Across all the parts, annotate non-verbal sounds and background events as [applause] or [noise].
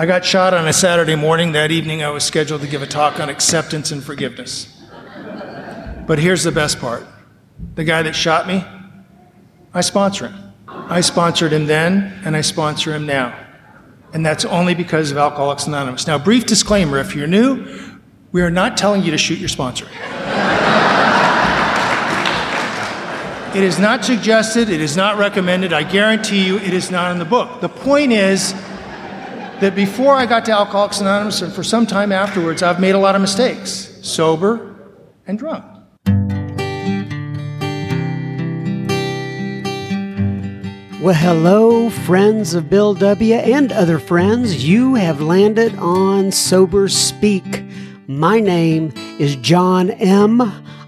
I got shot on a Saturday morning. That evening, I was scheduled to give a talk on acceptance and forgiveness. But here's the best part the guy that shot me, I sponsor him. I sponsored him then, and I sponsor him now. And that's only because of Alcoholics Anonymous. Now, brief disclaimer if you're new, we are not telling you to shoot your sponsor. it is not suggested, it is not recommended. I guarantee you it is not in the book. The point is that before I got to Alcoholics Anonymous and for some time afterwards, I've made a lot of mistakes, sober and drunk. Well, hello, friends of Bill W. and other friends. You have landed on Sober Speak. My name is John M.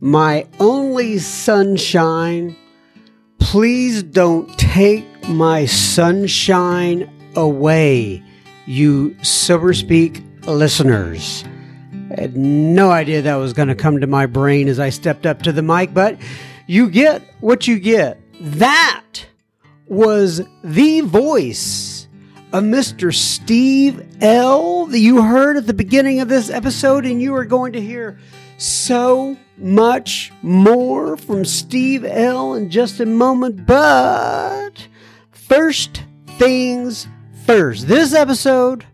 my only sunshine. Please don't take my sunshine away, you Sober Speak listeners. I had no idea that was going to come to my brain as I stepped up to the mic, but you get what you get. That was the voice of Mr. Steve L. that you heard at the beginning of this episode, and you are going to hear so much more from Steve L. in just a moment. But first things first, this episode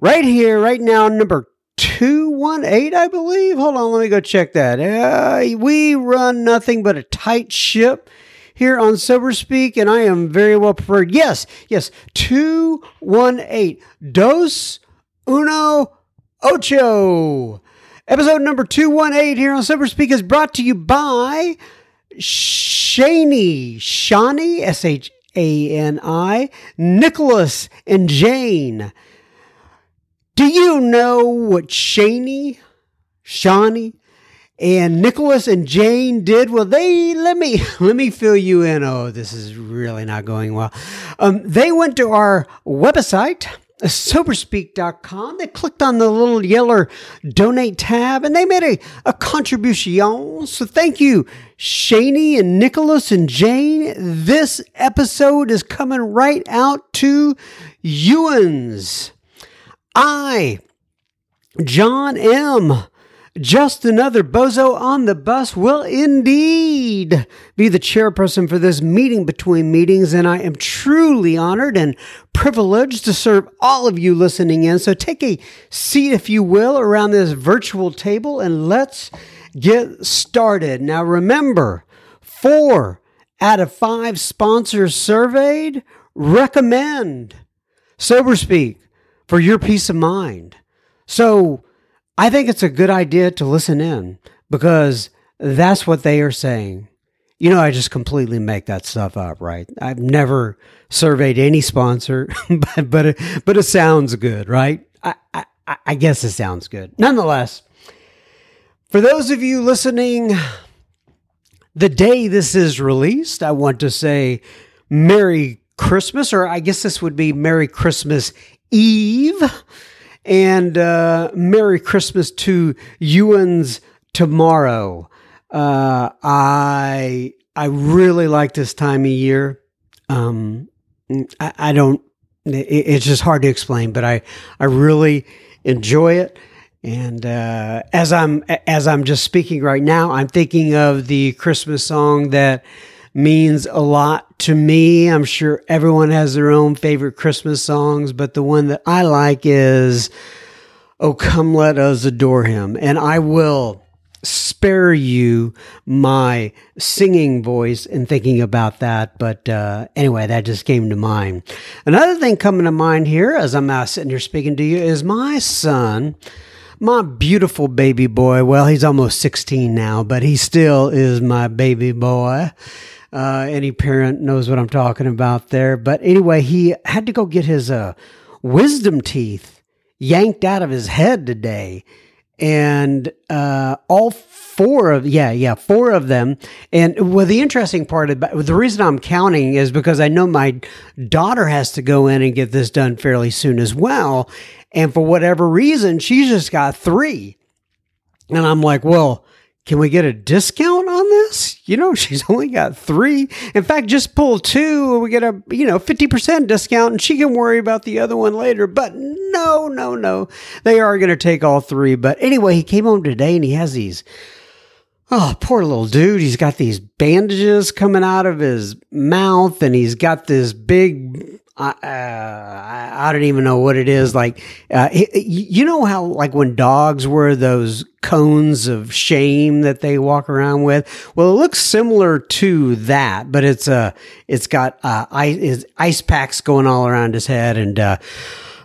right here, right now, number 218, I believe. Hold on, let me go check that. Uh, we run nothing but a tight ship here on Sober Speak, and I am very well prepared. Yes, yes, 218. Dos Uno Ocho. Episode number 218 here on Sober Speak is brought to you by Shani, Shani, S H A N I, Nicholas, and Jane. Do you know what Shani, Shani, and Nicholas and Jane did well. They let me [laughs] let me fill you in. Oh, this is really not going well. Um, they went to our website soberspeak.com. They clicked on the little yellow donate tab and they made a, a contribution. So thank you, Shani and Nicholas and Jane. This episode is coming right out to Ewans. I, John M., just another bozo on the bus will indeed be the chairperson for this meeting between meetings, and I am truly honored and privileged to serve all of you listening in. So take a seat, if you will, around this virtual table and let's get started. Now, remember, four out of five sponsors surveyed recommend Sober Speak for your peace of mind. So, I think it's a good idea to listen in because that's what they are saying. You know, I just completely make that stuff up, right? I've never surveyed any sponsor, [laughs] but but it, but it sounds good, right? I, I I guess it sounds good. Nonetheless, for those of you listening, the day this is released, I want to say Merry Christmas, or I guess this would be Merry Christmas Eve and uh, Merry Christmas to Ewan's tomorrow. Uh, I I really like this time of year. Um, I, I don't. It, it's just hard to explain, but I I really enjoy it. And uh, as I'm as I'm just speaking right now, I'm thinking of the Christmas song that means a lot to me. I'm sure everyone has their own favorite Christmas songs, but the one that I like is Oh, come let us adore him. And I will spare you my singing voice in thinking about that. But uh, anyway, that just came to mind. Another thing coming to mind here as I'm uh, sitting here speaking to you is my son. My beautiful baby boy. Well, he's almost 16 now, but he still is my baby boy. Uh, any parent knows what I'm talking about there. But anyway, he had to go get his uh, wisdom teeth yanked out of his head today. And uh, all four of yeah yeah four of them. And well the interesting part about the reason i'm counting is because i know my daughter has to go in and get this done fairly soon as well. And for whatever reason she's just got three. And i'm like well can we get a discount on this? You know, [laughs] she's only got three. In fact, just pull two, and we get a, you know, 50% discount and she can worry about the other one later. But no, no, no. They are going to take all three. But anyway, he came home today and he has these, oh, poor little dude. He's got these bandages coming out of his mouth and he's got this big I, uh, I don't even know what it is. Like, uh, you know how, like, when dogs wear those cones of shame that they walk around with. Well, it looks similar to that, but it's uh, it's got uh, ice, ice packs going all around his head, and uh,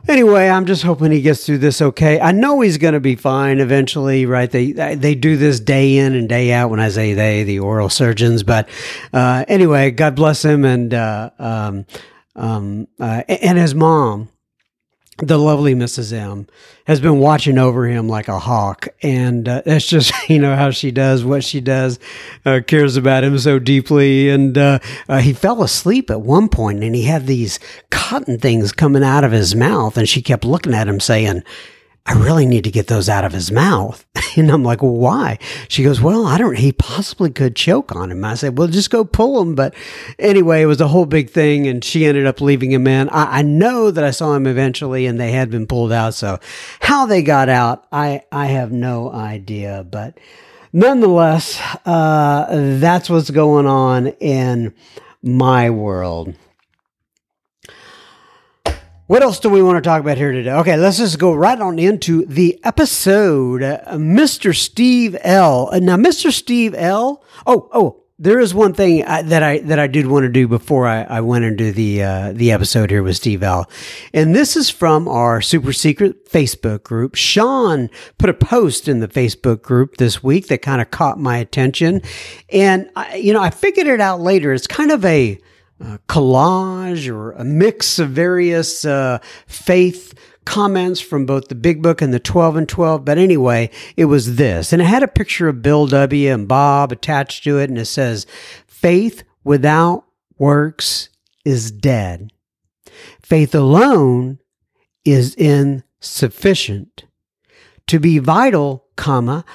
anyway, I'm just hoping he gets through this okay. I know he's going to be fine eventually, right? They they do this day in and day out. When I say they, the oral surgeons, but uh, anyway, God bless him, and uh, um, um, uh, and his mom, the lovely Mrs. M, has been watching over him like a hawk. And uh, that's just, [laughs] you know, how she does what she does, uh, cares about him so deeply. And uh, uh, he fell asleep at one point and he had these cotton things coming out of his mouth. And she kept looking at him saying, I really need to get those out of his mouth. [laughs] And I'm like, well, why? She goes, well, I don't, he possibly could choke on him. I said, well, just go pull him. But anyway, it was a whole big thing. And she ended up leaving him in. I, I know that I saw him eventually and they had been pulled out. So how they got out, I, I have no idea. But nonetheless, uh, that's what's going on in my world. What else do we want to talk about here today? Okay, let's just go right on into the episode. Uh, Mr. Steve L. Uh, now, Mr. Steve L. Oh, oh, there is one thing I, that I that I did want to do before I, I went into the uh, the episode here with Steve L. And this is from our super secret Facebook group. Sean put a post in the Facebook group this week that kind of caught my attention, and I, you know I figured it out later. It's kind of a collage or a mix of various uh, faith comments from both the big book and the 12 and 12 but anyway it was this. And it had a picture of bill w and bob attached to it. And it says faith without works is dead. Faith alone is insufficient. To be vital comma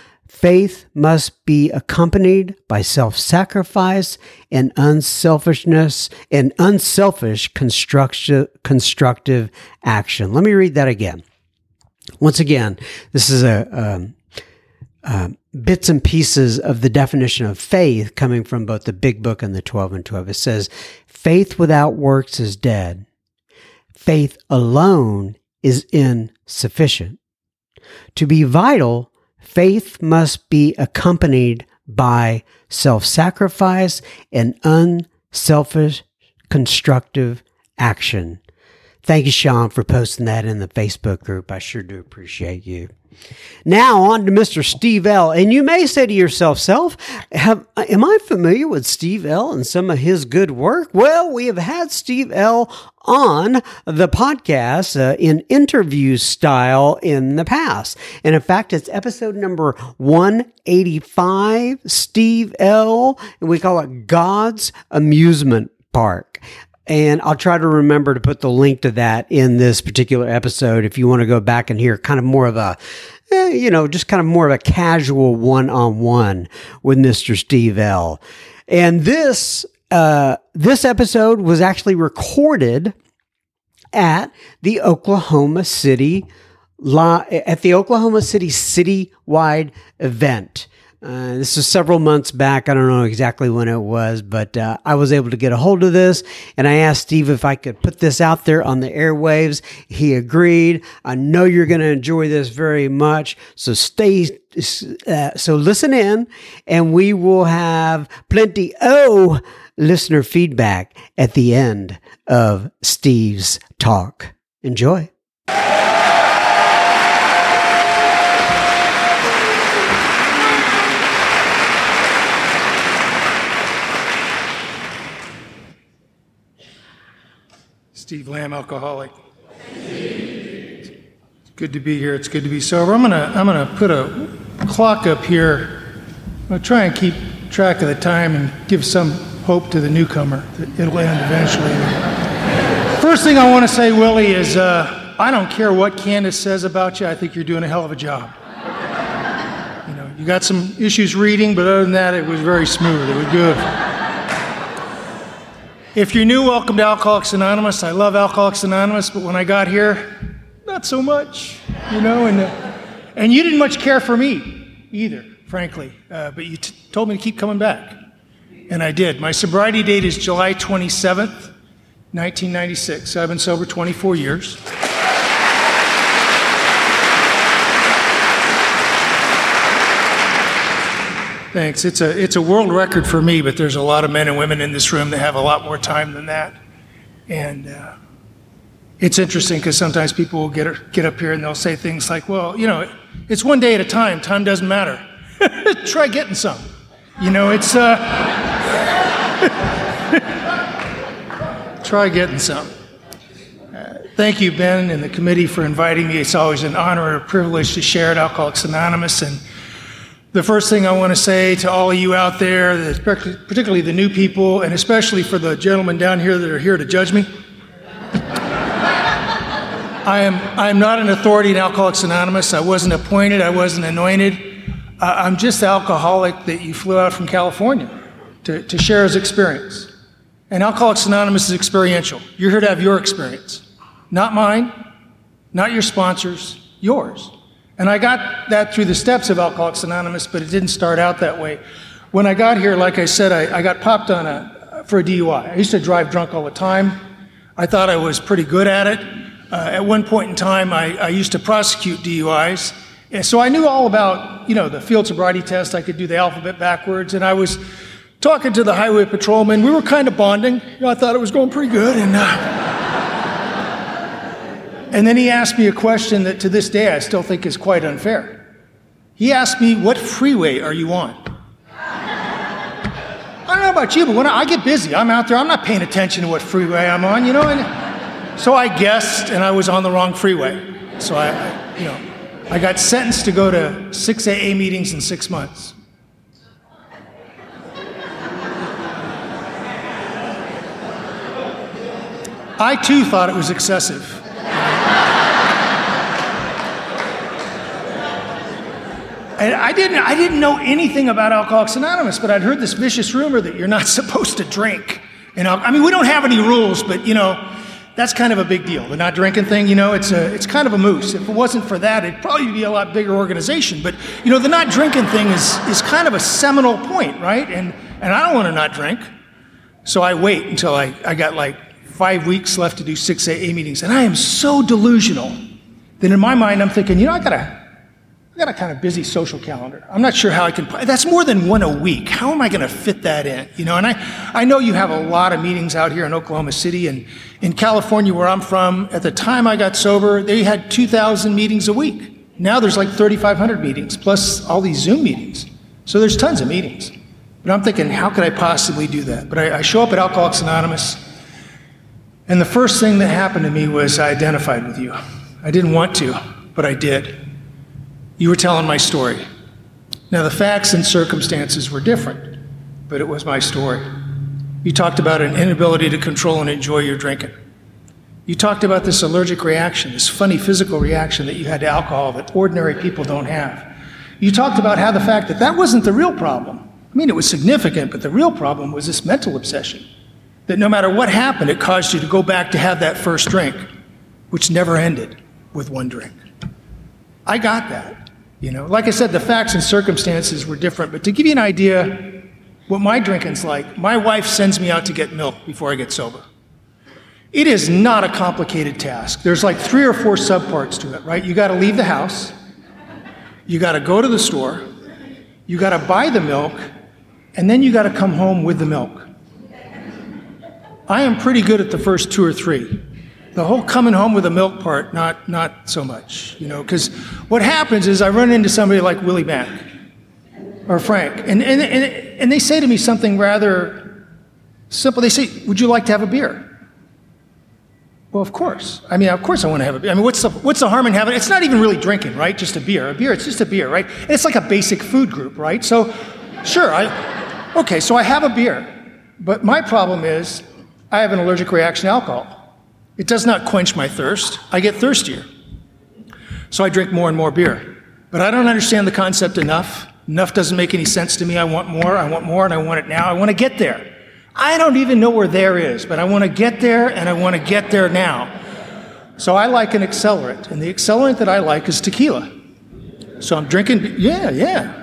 Faith must be accompanied by self sacrifice and unselfishness and unselfish constructive, action. Let me read that again. Once again, this is a, um, uh, bits and pieces of the definition of faith coming from both the big book and the 12 and 12. It says, faith without works is dead. Faith alone is insufficient. To be vital, Faith must be accompanied by self sacrifice and unselfish constructive action. Thank you, Sean, for posting that in the Facebook group. I sure do appreciate you. Now on to Mr. Steve L. And you may say to yourself, self, have, am I familiar with Steve L. and some of his good work? Well, we have had Steve L. on the podcast uh, in interview style in the past. And in fact, it's episode number 185, Steve L. And we call it God's Amusement Park. And I'll try to remember to put the link to that in this particular episode if you want to go back and hear kind of more of a, eh, you know, just kind of more of a casual one on one with Mr. Steve L. And this, uh, this episode was actually recorded at the Oklahoma City, at the Oklahoma City citywide event. Uh, this was several months back. I don't know exactly when it was, but uh, I was able to get a hold of this, and I asked Steve if I could put this out there on the airwaves. He agreed. I know you're going to enjoy this very much, so stay. Uh, so listen in, and we will have plenty oh listener feedback at the end of Steve's talk. Enjoy. Steve Lamb, alcoholic. It's good to be here. It's good to be sober. I'm gonna I'm gonna put a clock up here. I'm gonna try and keep track of the time and give some hope to the newcomer that it'll end eventually. First thing I want to say, Willie, is uh, I don't care what Candace says about you. I think you're doing a hell of a job. You know, you got some issues reading, but other than that, it was very smooth. It was good. If you're new, welcome to Alcoholics Anonymous. I love Alcoholics Anonymous, but when I got here, not so much, you know, and, uh, and you didn't much care for me either, frankly, uh, but you t- told me to keep coming back, and I did. My sobriety date is July 27th, 1996. So I've been sober 24 years. Thanks. It's a, it's a world record for me, but there's a lot of men and women in this room that have a lot more time than that. And uh, it's interesting because sometimes people will get, get up here and they'll say things like, well, you know, it's one day at a time. Time doesn't matter. [laughs] Try getting some. You know, it's. Uh, [laughs] try getting some. Uh, thank you, Ben, and the committee for inviting me. It's always an honor and a privilege to share at Alcoholics Anonymous. And the first thing I want to say to all of you out there, particularly the new people, and especially for the gentlemen down here that are here to judge me, I am, I am not an authority in Alcoholics Anonymous. I wasn't appointed, I wasn't anointed. Uh, I'm just the alcoholic that you flew out from California to, to share his experience. And Alcoholics Anonymous is experiential. You're here to have your experience, not mine, not your sponsors, yours. And I got that through the steps of Alcoholics Anonymous, but it didn't start out that way. When I got here, like I said, I, I got popped on a, for a DUI. I used to drive drunk all the time. I thought I was pretty good at it. Uh, at one point in time, I, I used to prosecute DUIs. And so I knew all about, you know, the field sobriety test. I could do the alphabet backwards. And I was talking to the highway patrolman. We were kind of bonding. You know, I thought it was going pretty good. And, uh, and then he asked me a question that to this day I still think is quite unfair. He asked me, What freeway are you on? I don't know about you, but when I, get busy, I'm out there, I'm not paying attention to what freeway I'm on, you know? And so I guessed, and I was on the wrong freeway. So I, I you know, I got sentenced to go to six AA meetings in six months. I too thought it was excessive. And I didn't, I didn't know anything about Alcoholics Anonymous, but I'd heard this vicious rumor that you're not [laughs] supposed to drink. You know, I mean, we don't have any rules, but you know, that's kind of a big deal. The not drinking thing, you know, it's a, it's kind of a moose. If it wasn't for that, it'd probably be a lot bigger organization. But you know, the not drinking thing is is kind of a seminal point, right? And and I don't want to not drink, so I wait until I, I got like five weeks left to do six AA meetings, and I am so delusional that in my mind I'm thinking, you know, I gotta I got a kind of busy social calendar. I'm not sure how I can, that's more than one a week. How am I going to fit that in? You know, and I, I know you have a lot of meetings out here in Oklahoma City and in California where I'm from. At the time I got sober, they had 2,000 meetings a week. Now there's like 3,500 meetings plus all these Zoom meetings. So there's tons of meetings. But I'm thinking, how could I possibly do that? But I, I show up at Alcoholics Anonymous, and the first thing that happened to me was I identified with you. I didn't want to, but I did. You were telling my story. Now, the facts and circumstances were different, but it was my story. You talked about an inability to control and enjoy your drinking. You talked about this allergic reaction, this funny physical reaction that you had to alcohol that ordinary people don't have. You talked about how the fact that that wasn't the real problem. I mean, it was significant, but the real problem was this mental obsession. That no matter what happened, it caused you to go back to have that first drink, which never ended with one drink. I got that. You know, like I said, the facts and circumstances were different, but to give you an idea what my drinking's like, my wife sends me out to get milk before I get sober. It is not a complicated task. There's like three or four subparts to it, right? You got to leave the house, you got to go to the store, you got to buy the milk, and then you got to come home with the milk. I am pretty good at the first two or three. The whole coming home with the milk part, not, not so much, you know, because what happens is I run into somebody like Willie Mack or Frank, and, and, and, and they say to me something rather simple. They say, Would you like to have a beer? Well, of course. I mean, of course I want to have a beer. I mean, what's the, what's the harm in having It's not even really drinking, right? Just a beer. A beer, it's just a beer, right? And it's like a basic food group, right? So, sure, I, okay, so I have a beer. But my problem is I have an allergic reaction to alcohol. It does not quench my thirst. I get thirstier. So I drink more and more beer. But I don't understand the concept enough. Enough doesn't make any sense to me. I want more, I want more, and I want it now. I want to get there. I don't even know where there is, but I want to get there and I want to get there now. So I like an accelerant, and the accelerant that I like is tequila. So I'm drinking, yeah, yeah.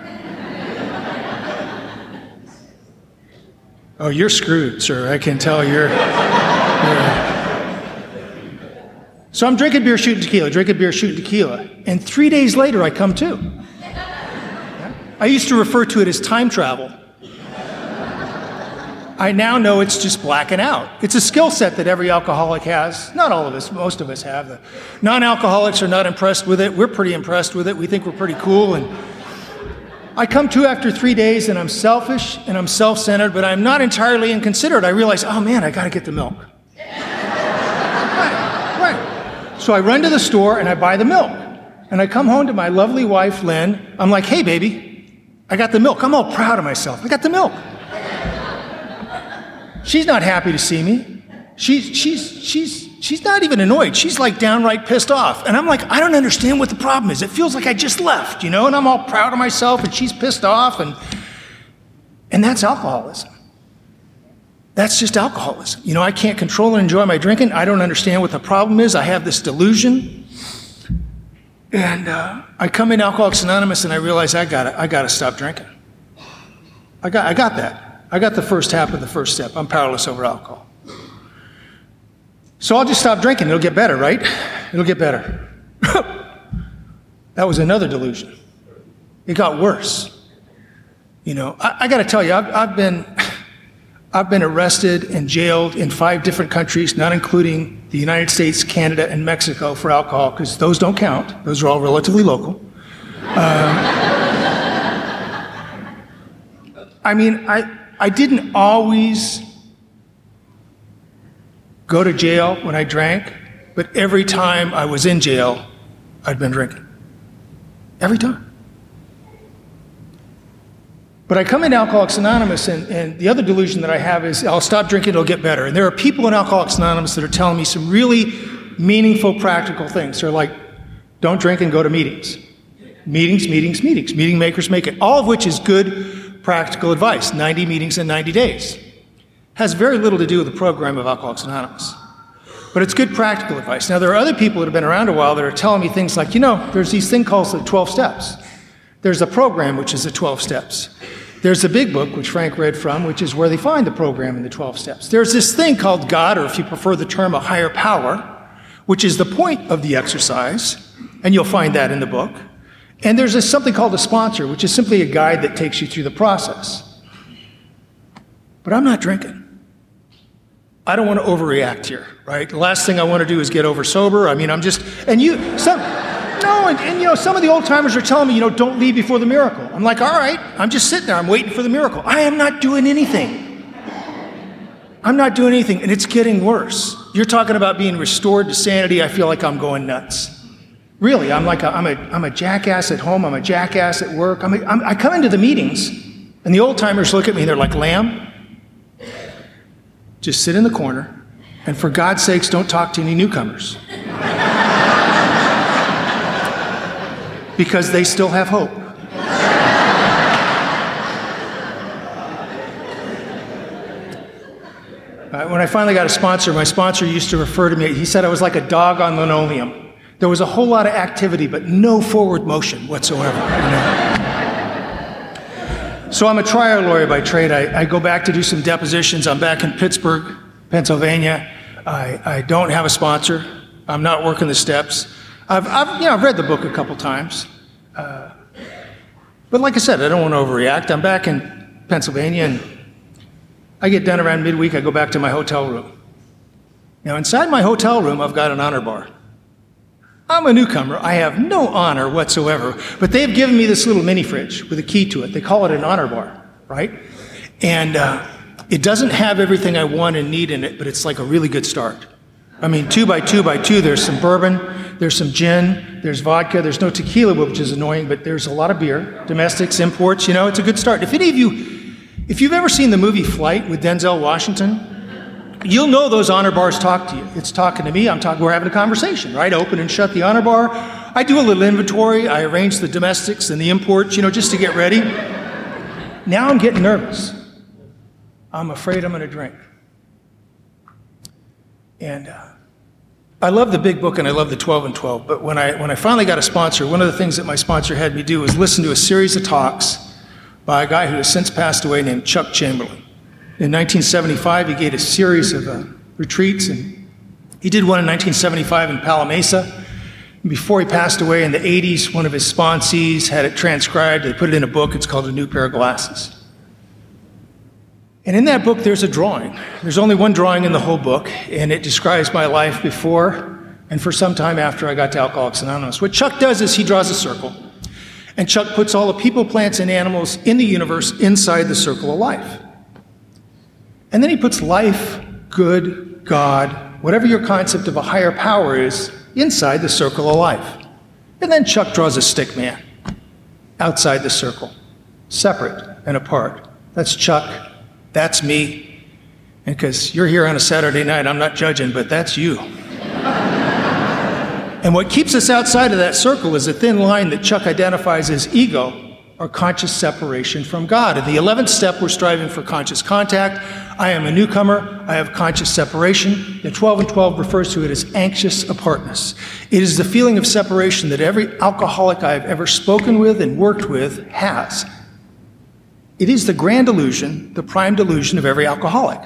Oh, you're screwed, sir. I can tell you're. you're so I'm drinking beer, shooting tequila, drinking beer, shooting tequila. And three days later, I come to. I used to refer to it as time travel. I now know it's just blacking out. It's a skill set that every alcoholic has. Not all of us, most of us have. The non alcoholics are not impressed with it. We're pretty impressed with it. We think we're pretty cool. And I come to after three days and I'm selfish and I'm self centered, but I'm not entirely inconsiderate. I realize, oh man, I got to get the milk. So I run to the store and I buy the milk. And I come home to my lovely wife, Lynn. I'm like, hey, baby, I got the milk. I'm all proud of myself. I got the milk. She's not happy to see me. She's, she's, she's, she's not even annoyed. She's like downright pissed off. And I'm like, I don't understand what the problem is. It feels like I just left, you know, and I'm all proud of myself and she's pissed off. And, and that's alcoholism. That's just alcoholism. You know, I can't control and enjoy my drinking. I don't understand what the problem is. I have this delusion. And uh, I come in Alcoholics Anonymous and I realize I got I got to stop drinking. I got, I got that. I got the first half of the first step. I'm powerless over alcohol. So I'll just stop drinking. It'll get better, right? It'll get better. [laughs] that was another delusion. It got worse. You know, I, I got to tell you, I've, I've been. I've been arrested and jailed in five different countries, not including the United States, Canada, and Mexico for alcohol, because those don't count. Those are all relatively local. Um, I mean, I, I didn't always go to jail when I drank, but every time I was in jail, I'd been drinking. Every time. But I come in Alcoholics Anonymous, and, and the other delusion that I have is I'll stop drinking, it'll get better. And there are people in Alcoholics Anonymous that are telling me some really meaningful, practical things. They're like, don't drink and go to meetings. Meetings, meetings, meetings. Meeting makers make it. All of which is good, practical advice. 90 meetings in 90 days. Has very little to do with the program of Alcoholics Anonymous. But it's good practical advice. Now, there are other people that have been around a while that are telling me things like, you know, there's these things called the 12 steps. There's a program which is the 12 steps. There's a big book, which Frank read from, which is where they find the program in the 12 steps. There's this thing called God, or if you prefer the term, a higher power, which is the point of the exercise, and you'll find that in the book. And there's this, something called a sponsor, which is simply a guide that takes you through the process. But I'm not drinking. I don't want to overreact here, right? The last thing I want to do is get over sober. I mean, I'm just, and you, some, no, and, and, you know, some of the old timers are telling me, you know, don't leave before the miracle. I'm like, all right, I'm just sitting there, I'm waiting for the miracle. I am not doing anything. I'm not doing anything, and it's getting worse. You're talking about being restored to sanity. I feel like I'm going nuts. Really, I'm like, a, I'm, a, I'm a jackass at home, I'm a jackass at work. I'm a, I'm, I come into the meetings, and the old timers look at me, they're like, Lamb, just sit in the corner, and for God's sakes, don't talk to any newcomers. Because they still have hope. Uh, when I finally got a sponsor, my sponsor used to refer to me, he said I was like a dog on linoleum. There was a whole lot of activity, but no forward motion whatsoever. You know? So I'm a trial lawyer by trade. I, I, go back to do some depositions. I'm back in Pittsburgh, Pennsylvania. I, I don't have a sponsor. I'm not working the steps. I've, I've, you know, I've read the book a couple times. Uh, but like I said, I don't want to overreact. I'm back in Pennsylvania, and I get done around midweek. I go back to my hotel room. Now, inside my hotel room, I've got an honor bar. I'm a newcomer. I have no honor whatsoever. But they've given me this little mini fridge with a key to it. They call it an honor bar, right? And uh, it doesn't have everything I want and need in it, but it's like a really good start. I mean, two by two by two, there's some bourbon, there's some gin, there's vodka, there's no tequila, which is annoying, but there's a lot of beer, domestics, imports, you know, it's a good start. If any of you, if you've ever seen the movie Flight with Denzel Washington, you'll know those honor bars talk to you. It's talking to me. I'm talking. We're having a conversation, right? Open and shut the honor bar. I do a little inventory. I arrange the domestics and the imports, you know, just to get ready. Now I'm getting nervous. I'm afraid I'm going to drink. And uh, I love the big book and I love the 12 and 12. But when I when I finally got a sponsor, one of the things that my sponsor had me do was listen to a series of talks by a guy who has since passed away named Chuck Chamberlain. In 1975, he gave a series of uh, retreats, and he did one in 1975 in Pala Mesa. Before he passed away in the 80s, one of his sponsees had it transcribed. They put it in a book. It's called A New Pair of Glasses. And in that book, there's a drawing. There's only one drawing in the whole book, and it describes my life before and for some time after I got to Alcoholics Anonymous. What Chuck does is he draws a circle, and Chuck puts all the people, plants, and animals in the universe inside the circle of life. And then he puts life, good, God, whatever your concept of a higher power is, inside the circle of life. And then Chuck draws a stick man outside the circle, separate and apart. That's Chuck. That's me. And because you're here on a Saturday night, I'm not judging, but that's you. and what keeps us outside of that circle is a thin line that Chuck identifies as ego or conscious separation from God. In the 11th step, we're striving for conscious contact. I am a newcomer. I have conscious separation. The 12 and 12 refers to it as anxious apartness. It is the feeling of separation that every alcoholic I have ever spoken with and worked with has. It is the grand illusion, the prime delusion of every alcoholic.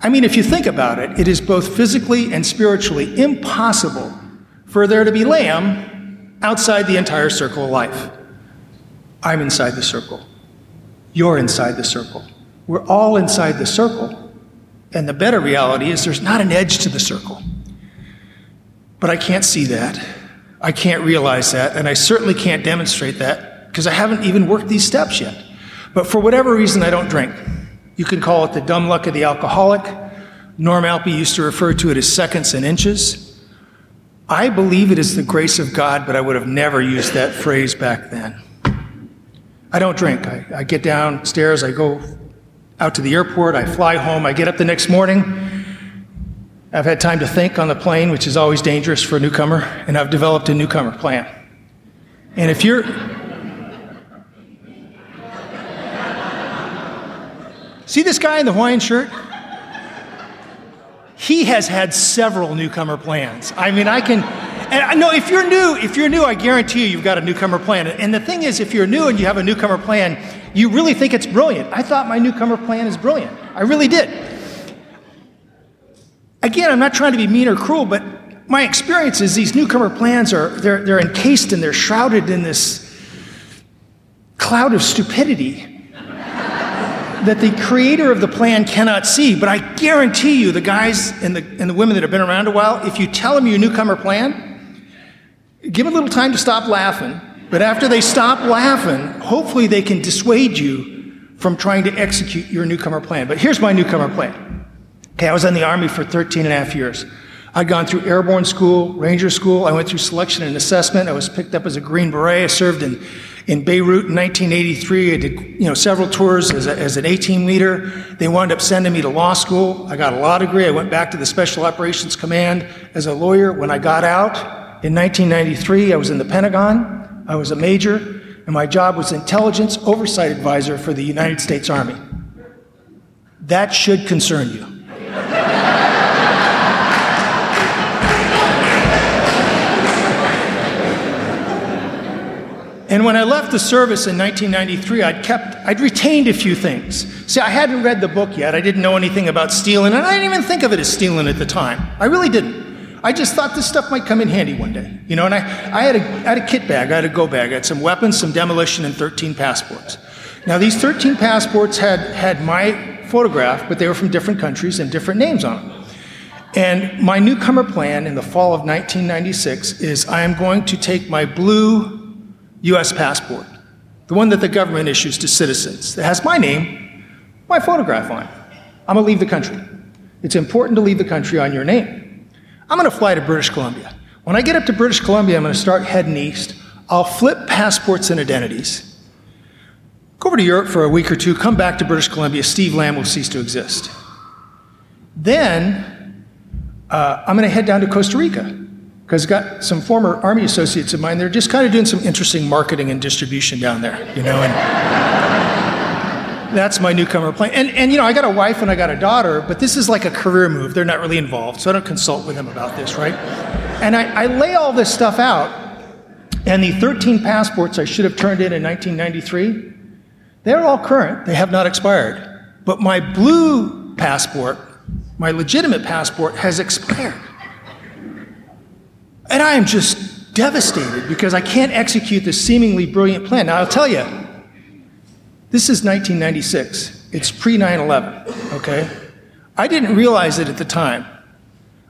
I mean, if you think about it, it is both physically and spiritually impossible for there to be lamb outside the entire circle of life. I'm inside the circle. You're inside the circle. We're all inside the circle. And the better reality is there's not an edge to the circle. But I can't see that. I can't realize that. And I certainly can't demonstrate that because I haven't even worked these steps yet. But for whatever reason, I don't drink. You can call it the dumb luck of the alcoholic. Norm Alpe used to refer to it as seconds and inches. I believe it is the grace of God, but I would have never used that phrase back then. I don't drink. I, I get downstairs, I go out to the airport, I fly home, I get up the next morning. I've had time to think on the plane, which is always dangerous for a newcomer, and I've developed a newcomer plan. And if you're. See this guy in the Hawaiian shirt? He has had several newcomer plans. I mean, I can. And I know if you're new, if you're new, I guarantee you, you've got a newcomer plan. And the thing is, if you're new and you have a newcomer plan, you really think it's brilliant. I thought my newcomer plan is brilliant. I really did. Again, I'm not trying to be mean or cruel, but my experience is these newcomer plans are they're, they're encased and they're shrouded in this cloud of stupidity that the creator of the plan cannot see. But I guarantee you, the guys and the, and the women that have been around a while, if you tell them your newcomer plan, Give them a little time to stop laughing, but after they stop laughing, hopefully they can dissuade you from trying to execute your newcomer plan. But here's my newcomer plan. Okay, I was in the Army for 13 and a half years. I'd gone through airborne school, ranger school. I went through selection and assessment. I was picked up as a Green Beret. I served in, in Beirut in 1983. I did you know, several tours as, a, as an A team leader. They wound up sending me to law school. I got a law degree. I went back to the Special Operations Command as a lawyer. When I got out, in 1993, I was in the Pentagon. I was a major, and my job was intelligence oversight advisor for the United States Army. That should concern you. And when I left the service in 1993, I'd kept, I'd retained a few things. See, I hadn't read the book yet. I didn't know anything about stealing, and I didn't even think of it as stealing at the time. I really didn't. I just thought this stuff might come in handy one day, you know. And I, I had a, I had a kit bag, I had a go bag, I had some weapons, some demolition, and 13 passports. Now, these 13 passports had had my photograph, but they were from different countries and different names on them. And my newcomer plan in the fall of 1996 is I am going to take my blue US passport, the one that the government issues to citizens, that has my name, my photograph on it. I'm gonna leave the country. It's important to leave the country on your name. I'm gonna fly to British Columbia. When I get up to British Columbia, I'm gonna start heading east. I'll flip passports and identities. Go over to Europe for a week or two, come back to British Columbia, Steve Lamb will cease to exist. Then uh, I'm gonna head down to Costa Rica because got some former army associates of mine they're just kind of doing some interesting marketing and distribution down there you know and that's my newcomer plan. And, and you know i got a wife and i got a daughter but this is like a career move. They're not really involved so i don't consult with them about this right? And i, I lay all this stuff out and the 13 passports i should have turned in in 1993 they're all current. They have not expired. But my blue passport my legitimate passport has expired and I am just devastated because I can't execute this seemingly brilliant plan. Now, I'll tell you, this is 1996. It's pre 9 11, okay? I didn't realize it at the time,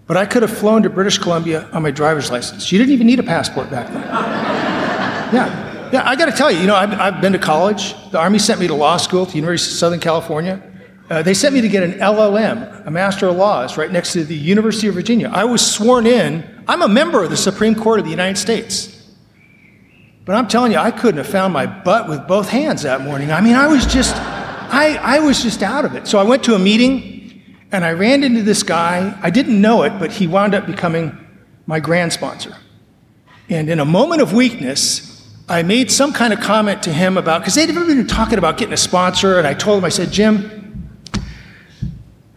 but I could have flown to British Columbia on my driver's license. You didn't even need a passport back then. [laughs] Yeah, yeah, I got to tell you, you know, I've, I've been to college. The Army sent me to law school the University of Southern California. Uh, they sent me to get an LLM, a Master of Laws, right next to the University of Virginia. I was sworn in. I'm a member of the Supreme Court of the United States. But I'm telling you, I couldn't have found my butt with both hands that morning. I mean, I was just, I, I was just out of it. So I went to a meeting and I ran into this guy. I didn't know it, but he wound up becoming my grand sponsor. And in a moment of weakness, I made some kind of comment to him about, because they'd been talking about getting a sponsor, and I told him, I said, Jim,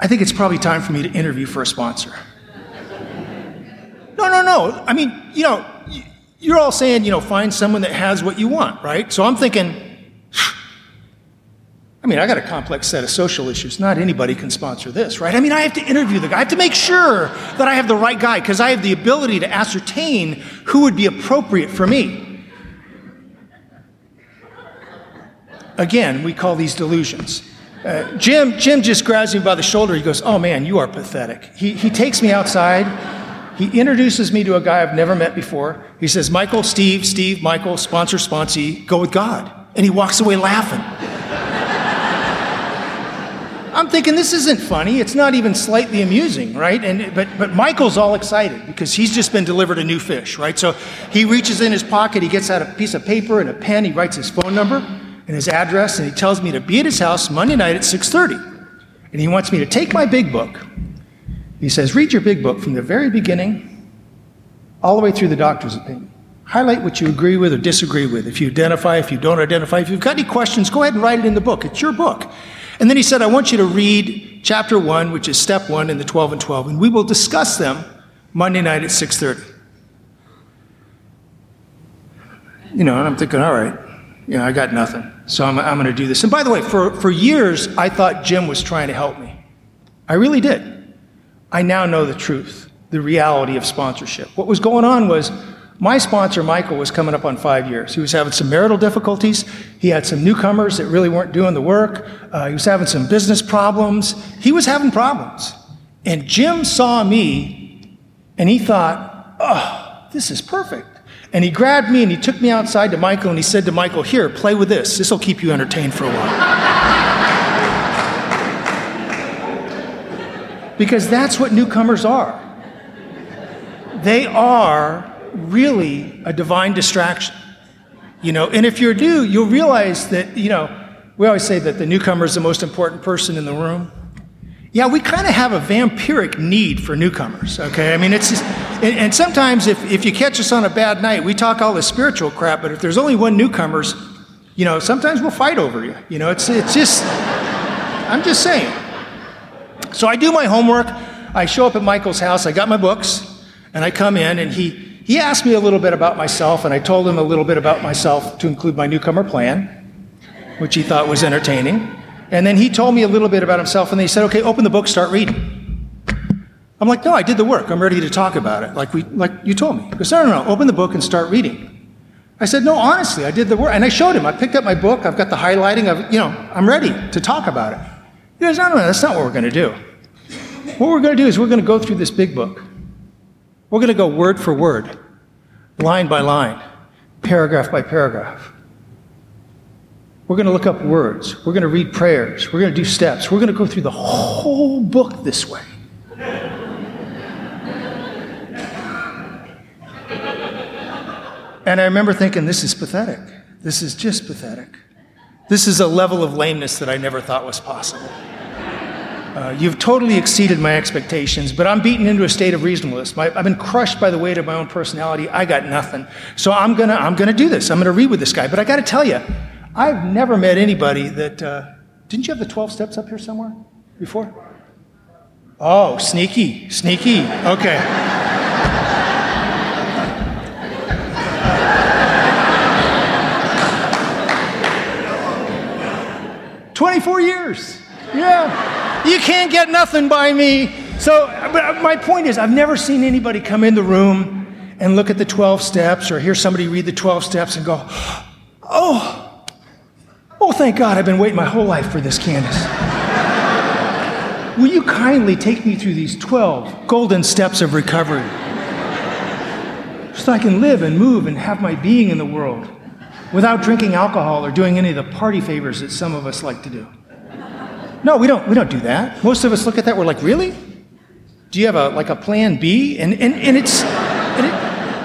I think it's probably time for me to interview for a sponsor. No, no, no. I mean, you know, you're all saying, you know, find someone that has what you want, right? So I'm thinking, [sighs] I mean, I got a complex set of social issues. Not anybody can sponsor this, right? I mean, I have to interview the guy. I have to make sure that I have the right guy because I have the ability to ascertain who would be appropriate for me. Again, we call these delusions. Uh, Jim, Jim just grabs me by the shoulder. He goes, Oh man, you are pathetic. He, he takes me outside. He introduces me to a guy I've never met before. He says, Michael, Steve, Steve, Michael, sponsor, sponsee, go with God. And he walks away laughing. I'm thinking this isn't funny. It's not even slightly amusing, right? And but but Michael's all excited because he's just been delivered a new fish, right? So he reaches in his pocket, he gets out a piece of paper and a pen, he writes his phone number and his address, and he tells me to be at his house Monday night at 6:30. And he wants me to take my big book. He says, read your big book from the very beginning all the way through the doctor's opinion. Highlight what you agree with or disagree with. If you identify, if you don't identify, if you've got any questions, go ahead and write it in the book. It's your book. And then he said, I want you to read chapter one, which is step one in the 12 and 12, and we will discuss them Monday night at 6:30. You know, and I'm thinking, all right, you know, I got nothing. So I'm, I'm going to do this. And by the way, for, for years, I thought Jim was trying to help me. I really did. I now know the truth, the reality of sponsorship. What was going on was my sponsor, Michael, was coming up on five years. He was having some marital difficulties. He had some newcomers that really weren't doing the work. Uh, he was having some business problems. He was having problems. And Jim saw me and he thought, oh, this is perfect. And he grabbed me and he took me outside to Michael and he said to Michael, Here, play with this. This will keep you entertained for a while. because that's what newcomers are. They are really a divine distraction. You know, and if you're new, you'll realize that, you know, we always say that the newcomer is the most important person in the room. Yeah, we kind of have a vampiric need for newcomers, okay? I mean, it's just, and, and, sometimes if, if you catch us on a bad night, we talk all this spiritual crap, but if there's only one newcomers, you know, sometimes we'll fight over you. You know, it's, it's just, I'm just saying. So I do my homework. I show up at Michael's house. I got my books, and I come in, and he, he asked me a little bit about myself, and I told him a little bit about myself to include my newcomer plan, which he thought was entertaining. And then he told me a little bit about himself, and then he said, Okay, open the book, start reading. I'm like, No, I did the work. I'm ready to talk about it, like, we, like you told me. He goes, No, no, no, open the book and start reading. I said, No, honestly, I did the work. And I showed him. I picked up my book, I've got the highlighting of, you know, I'm ready to talk about it. He goes, No, no, no, that's not what we're going to do. What we're going to do is we're going to go through this big book. We're going to go word for word, line by line, paragraph by paragraph. We're going to look up words. We're going to read prayers. We're going to do steps. We're going to go through the whole book this way. And I remember thinking, this is pathetic. This is just pathetic. This is a level of lameness that I never thought was possible. Uh, you've totally exceeded my expectations, but I'm beaten into a state of reasonableness. My, I've been crushed by the weight of my own personality. I got nothing. So I'm gonna, I'm gonna do this. I'm gonna read with this guy. But I gotta tell you, I've never met anybody that. Uh, didn't you have the 12 steps up here somewhere before? Oh, sneaky, sneaky. Okay. Twenty-four years. Yeah. You can't get nothing by me. So, but my point is, I've never seen anybody come in the room and look at the 12 steps or hear somebody read the 12 steps and go, oh, oh, thank God, I've been waiting my whole life for this, Candace. Will you kindly take me through these 12 golden steps of recovery? So I can live and move and have my being in the world without drinking alcohol or doing any of the party favors that some of us like to do. No, we don't, we don't do that. Most of us look at that, we're like, really? Do you have a, like a plan B? And, and, and, it's, and, it,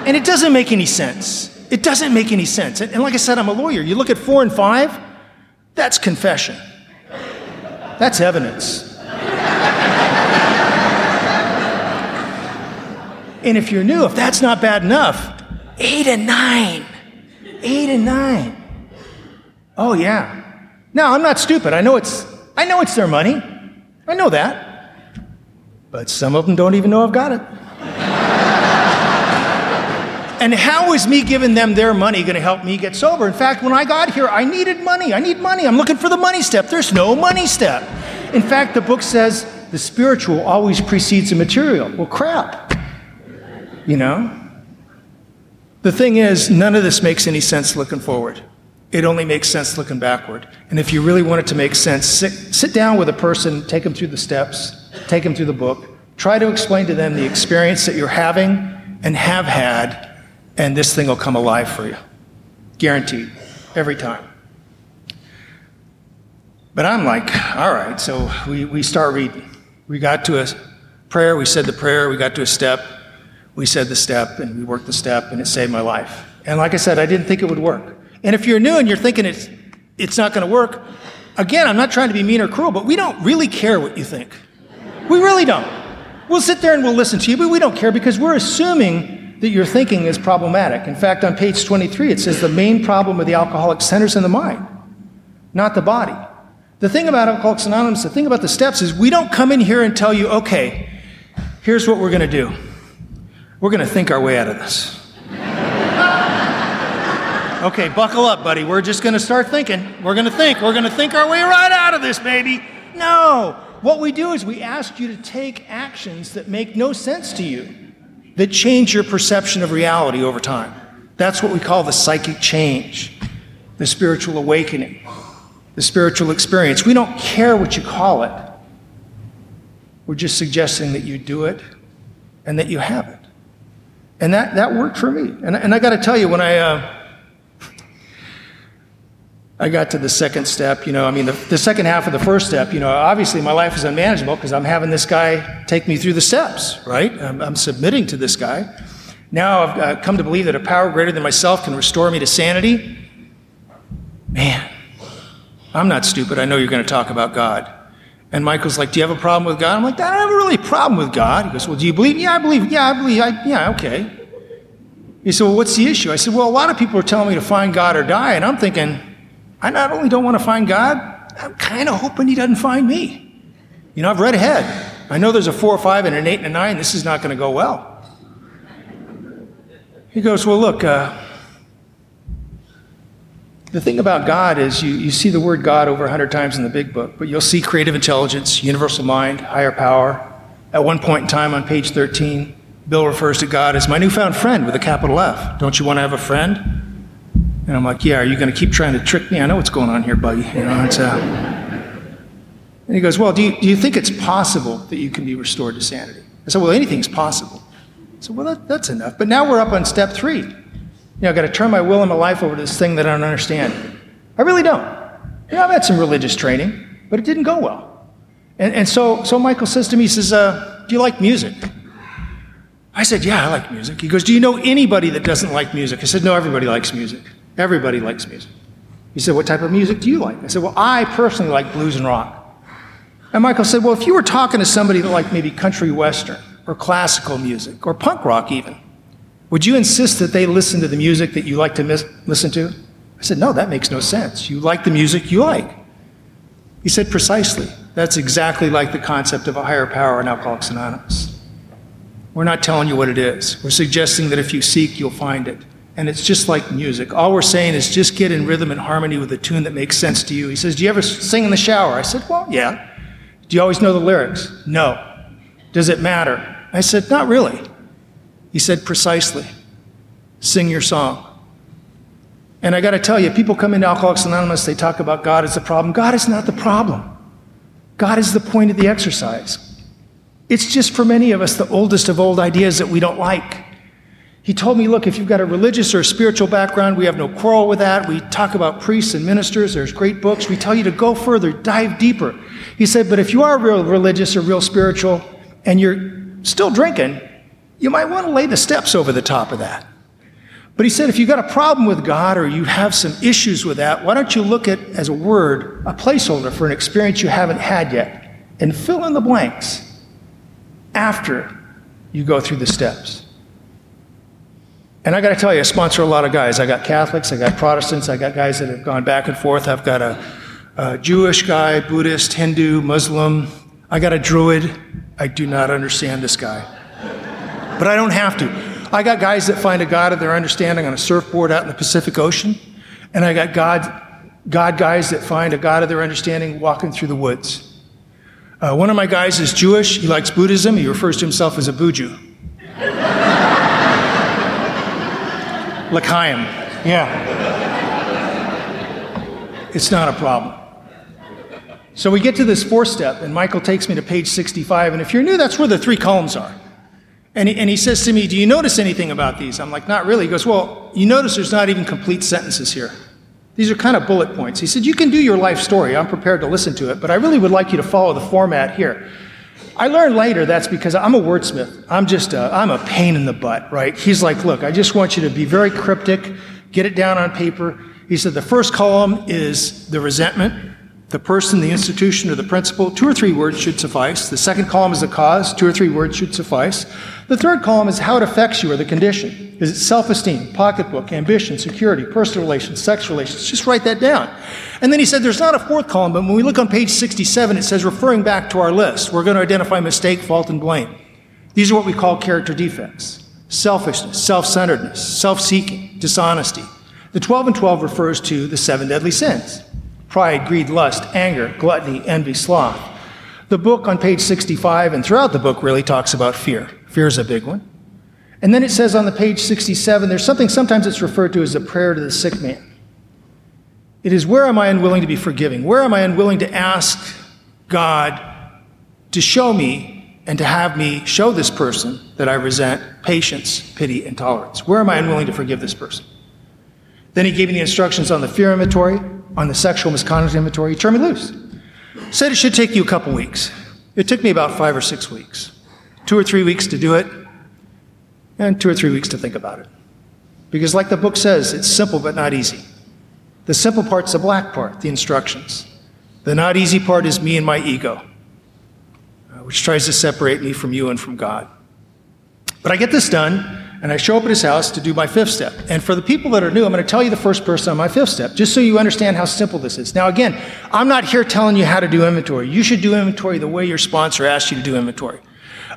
and it doesn't make any sense. It doesn't make any sense. And, and like I said, I'm a lawyer. You look at four and five, that's confession. That's evidence. and if you're new, if that's not bad enough, eight and nine. Eight and nine. Oh, yeah. Now, I'm not stupid. I know it's I know it's their money. I know that. But some of them don't even know I've got it. [laughs] and how is me giving them their money going to help me get sober? In fact, when I got here, I needed money. I need money. I'm looking for the money step. There's no money step. In fact, the book says the spiritual always precedes the material. Well, crap. You know? The thing is, none of this makes any sense looking forward. It only makes sense looking backward. And if you really want it to make sense, sit, sit down with a person, take them through the steps, take them through the book, try to explain to them the experience that you're having and have had, and this thing will come alive for you. Guaranteed. Every time. But I'm like, all right, so we, we start reading. We got to a prayer, we said the prayer, we got to a step, we said the step, and we worked the step, and it saved my life. And like I said, I didn't think it would work. And if you're new and you're thinking it's, it's not going to work, again, I'm not trying to be mean or cruel, but we don't really care what you think. We really don't. We'll sit there and we'll listen to you, but we don't care because we're assuming that your thinking is problematic. In fact, on page 23, it says the main problem of the alcoholic centers in the mind, not the body. The thing about Alcoholics Anonymous, the thing about the steps is we don't come in here and tell you, okay, here's what we're going to do. We're going to think our way out of this. Okay, buckle up, buddy. We're just going to start thinking. We're going to think. We're going to think our way right out of this, baby. No. What we do is we ask you to take actions that make no sense to you, that change your perception of reality over time. That's what we call the psychic change, the spiritual awakening, the spiritual experience. We don't care what you call it. We're just suggesting that you do it and that you have it. And that, that worked for me. And, and I got to tell you, when I. Uh, I got to the second step, you know, I mean, the, the second half of the first step, you know, obviously my life is unmanageable because I'm having this guy take me through the steps, right? I'm, I'm submitting to this guy. Now I've uh, come to believe that a power greater than myself can restore me to sanity. Man, I'm not stupid. I know you're going to talk about God. And Michael's like, Do you have a problem with God? I'm like, I don't have a really problem with God. He goes, Well, do you believe? Yeah, I believe. Yeah, I believe. I, yeah, okay. He said, Well, what's the issue? I said, Well, a lot of people are telling me to find God or die. And I'm thinking, I not only don't want to find God, I'm kind of hoping He doesn't find me. You know, I've read ahead. I know there's a four, or five, and an eight, and a nine. This is not going to go well. He goes, Well, look, uh, the thing about God is you, you see the word God over 100 times in the big book, but you'll see creative intelligence, universal mind, higher power. At one point in time on page 13, Bill refers to God as my newfound friend with a capital F. Don't you want to have a friend? And I'm like, Yeah, are you going to keep trying to trick me? I know what's going on here, buddy. You know, it's, uh... And he goes, Well, do you, do you think it's possible that you can be restored to sanity? I said, Well, anything's possible. Said, Well, that, that's enough. But now we're up on step three. You know, I've got to turn my will and my life over to this thing that I don't understand. I really don't. You know, I've had some religious training, but it didn't go well. And, and so, so Michael says to me, he says, uh, Do you like music? I said, Yeah, I like music. He goes, Do you know anybody that doesn't like music? I said, No, everybody likes music. Everybody likes music. He said, What type of music do you like? I said, Well, I personally like blues and rock. And Michael said, Well, if you were talking to somebody that liked maybe country western or classical music or punk rock even, would you insist that they listen to the music that you like to mis- listen to? I said, No, that makes no sense. You like the music you like. He said, Precisely. That's exactly like the concept of a higher power in Alcoholics Anonymous. We're not telling you what it is. We're suggesting that if you seek, you'll find it. And it's just like music. All we're saying is just get in rhythm and harmony with a tune that makes sense to you. He says, Do you ever sing in the shower? I said, Well, yeah. Do you always know the lyrics? No. Does it matter? I said, Not really. He said, Precisely. Sing your song. And I got to tell you, people come into Alcoholics Anonymous, they talk about God as the problem. God is not the problem. God is the point of the exercise. It's just for many of us the oldest of old ideas that we don't like. He told me, look, if you've got a religious or a spiritual background, we have no quarrel with that. We talk about priests and ministers, there's great books. We tell you to go further, dive deeper. He said, but if you are real religious or real spiritual and you're still drinking, you might want to lay the steps over the top of that. But he said, if you've got a problem with God or you have some issues with that, why don't you look at, as a word, a placeholder for an experience you haven't had yet and fill in the blanks after you go through the steps. And I got to tell you, I sponsor a lot of guys. I got Catholics, I got Protestants, I got guys that have gone back and forth. I've got a, a Jewish guy, Buddhist, Hindu, Muslim. I got a Druid. I do not understand this guy. But I don't have to. I got guys that find a God of their understanding on a surfboard out in the Pacific Ocean. And I got God, God guys that find a God of their understanding walking through the woods. Uh, one of my guys is Jewish. He likes Buddhism. He refers to himself as a Buju. [laughs] L'chaim. Yeah. It's not a problem. So we get to this fourth step, and Michael takes me to page 65. And if you're new, that's where the three columns are. And he, and he says to me, Do you notice anything about these? I'm like, Not really. He goes, Well, you notice there's not even complete sentences here. These are kind of bullet points. He said, You can do your life story. I'm prepared to listen to it, but I really would like you to follow the format here. I learned later that's because I'm a wordsmith. I'm just a, I'm a pain in the butt, right? He's like, look, I just want you to be very cryptic, get it down on paper. He said the first column is the resentment, the person, the institution, or the principle. Two or three words should suffice. The second column is the cause. Two or three words should suffice. The third column is how it affects you or the condition. Is it self esteem, pocketbook, ambition, security, personal relations, sex relations? Just write that down. And then he said there's not a fourth column, but when we look on page 67, it says referring back to our list, we're going to identify mistake, fault, and blame. These are what we call character defects selfishness, self centeredness, self seeking, dishonesty. The 12 and 12 refers to the seven deadly sins pride, greed, lust, anger, gluttony, envy, sloth. The book on page 65 and throughout the book really talks about fear. Fear is a big one. And then it says on the page 67, there's something sometimes it's referred to as a prayer to the sick man. It is where am I unwilling to be forgiving? Where am I unwilling to ask God to show me and to have me show this person that I resent patience, pity, and tolerance? Where am I unwilling to forgive this person? Then he gave me the instructions on the fear inventory, on the sexual misconduct inventory. He turned me loose. Said it should take you a couple weeks. It took me about five or six weeks. Two or three weeks to do it, and two or three weeks to think about it. Because, like the book says, it's simple but not easy. The simple part's the black part, the instructions. The not easy part is me and my ego, uh, which tries to separate me from you and from God. But I get this done, and I show up at his house to do my fifth step. And for the people that are new, I'm going to tell you the first person on my fifth step, just so you understand how simple this is. Now, again, I'm not here telling you how to do inventory. You should do inventory the way your sponsor asked you to do inventory.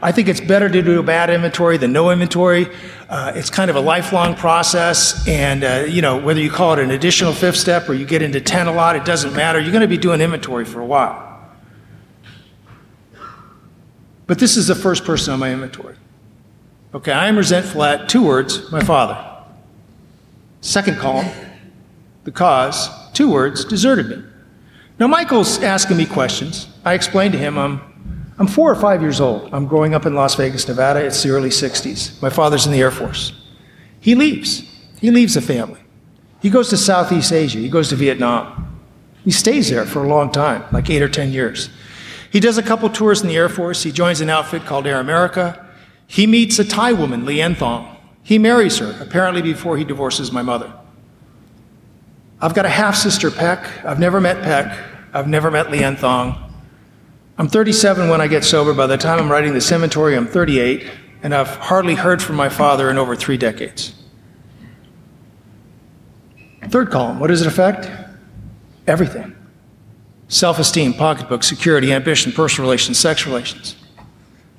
I think it's better to do a bad inventory than no inventory. Uh, it's kind of a lifelong process, and uh, you know whether you call it an additional fifth step or you get into ten a lot, it doesn't matter. You're going to be doing inventory for a while. But this is the first person on my inventory. Okay, I am resentful at two words, my father. Second column, the cause, two words, deserted me. Now, Michael's asking me questions. I explained to him I'm, I'm four or five years old. I'm growing up in Las Vegas, Nevada. It's the early 60s. My father's in the Air Force. He leaves. He leaves the family. He goes to Southeast Asia. He goes to Vietnam. He stays there for a long time, like eight or 10 years. He does a couple tours in the Air Force. He joins an outfit called Air America. He meets a Thai woman, Lien Thong. He marries her, apparently before he divorces my mother. I've got a half sister, Peck. I've never met Peck. I've never met Lien Thong. I'm 37 when I get sober. By the time I'm writing this inventory, I'm 38, and I've hardly heard from my father in over three decades. Third column, what does it affect? Everything self esteem, pocketbook, security, ambition, personal relations, sex relations.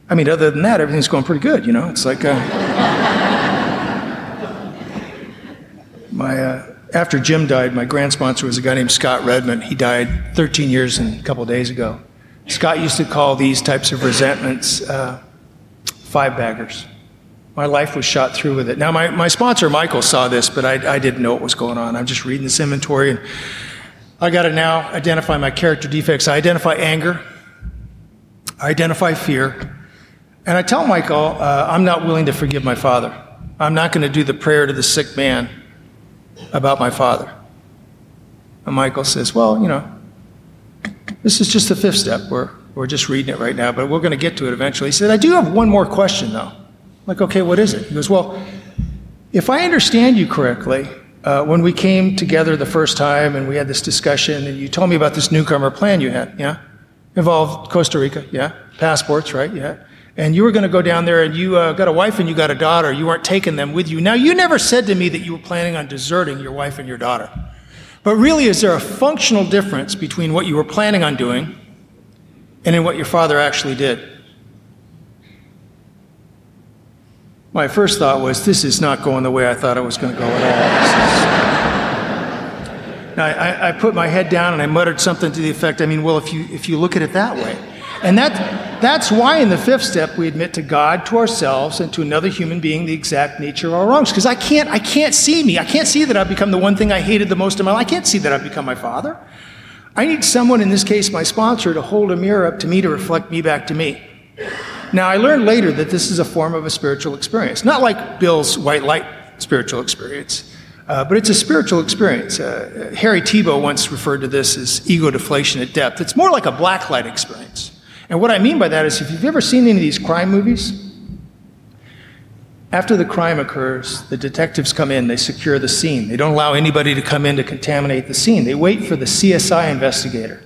I mean, other than that, everything's going pretty good, you know? It's like uh, [laughs] my, uh, after Jim died, my grand sponsor was a guy named Scott Redmond. He died 13 years and a couple days ago. Scott used to call these types of resentments uh, five baggers. My life was shot through with it. Now, my, my sponsor, Michael, saw this, but I, I didn't know what was going on. I'm just reading this inventory, and I got to now identify my character defects. I identify anger, I identify fear, and I tell Michael uh, I'm not willing to forgive my father. I'm not going to do the prayer to the sick man about my father. And Michael says, Well, you know, this is just the fifth step. We're, we're just reading it right now, but we're going to get to it eventually. He said, I do have one more question, though. I'm like, okay, what is it? He goes, Well, if I understand you correctly, uh, when we came together the first time and we had this discussion, and you told me about this newcomer plan you had, yeah? Involved Costa Rica, yeah? Passports, right? Yeah. And you were going to go down there and you uh, got a wife and you got a daughter. You weren't taking them with you. Now, you never said to me that you were planning on deserting your wife and your daughter. But really, is there a functional difference between what you were planning on doing and in what your father actually did? My first thought was, this is not going the way I thought it was going to go at all. now, I, I, put my head down and I muttered something to the effect, I mean, well, if you, if you look at it that way. And that, that's why in the fifth step we admit to God, to ourselves, and to another human being the exact nature of our wrongs. Because I can't, I can't see me. I can't see that I've become the one thing I hated the most in my life. I can't see that I've become my father. I need someone, in this case my sponsor, to hold a mirror up to me to reflect me back to me. Now, I learned later that this is a form of a spiritual experience, not like Bill's white light spiritual experience, uh, but it's a spiritual experience. Uh, Harry Tiebout once referred to this as ego deflation at depth. It's more like a black light experience. And what I mean by that is if you've ever seen any of these crime movies, after the crime occurs, the detectives come in, they secure the scene. They don't allow anybody to come in to contaminate the scene. They wait for the CSI investigator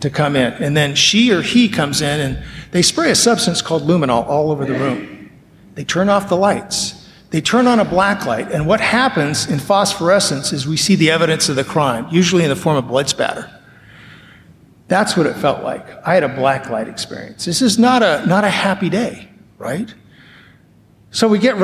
to come in. And then she or he comes in and they spray a substance called luminol all over the room. They turn off the lights. They turn on a black light. And what happens in phosphorescence is we see the evidence of the crime, usually in the form of blood spatter. That's what it felt like. I had a black light experience. This is not a, not a happy day, right? So we get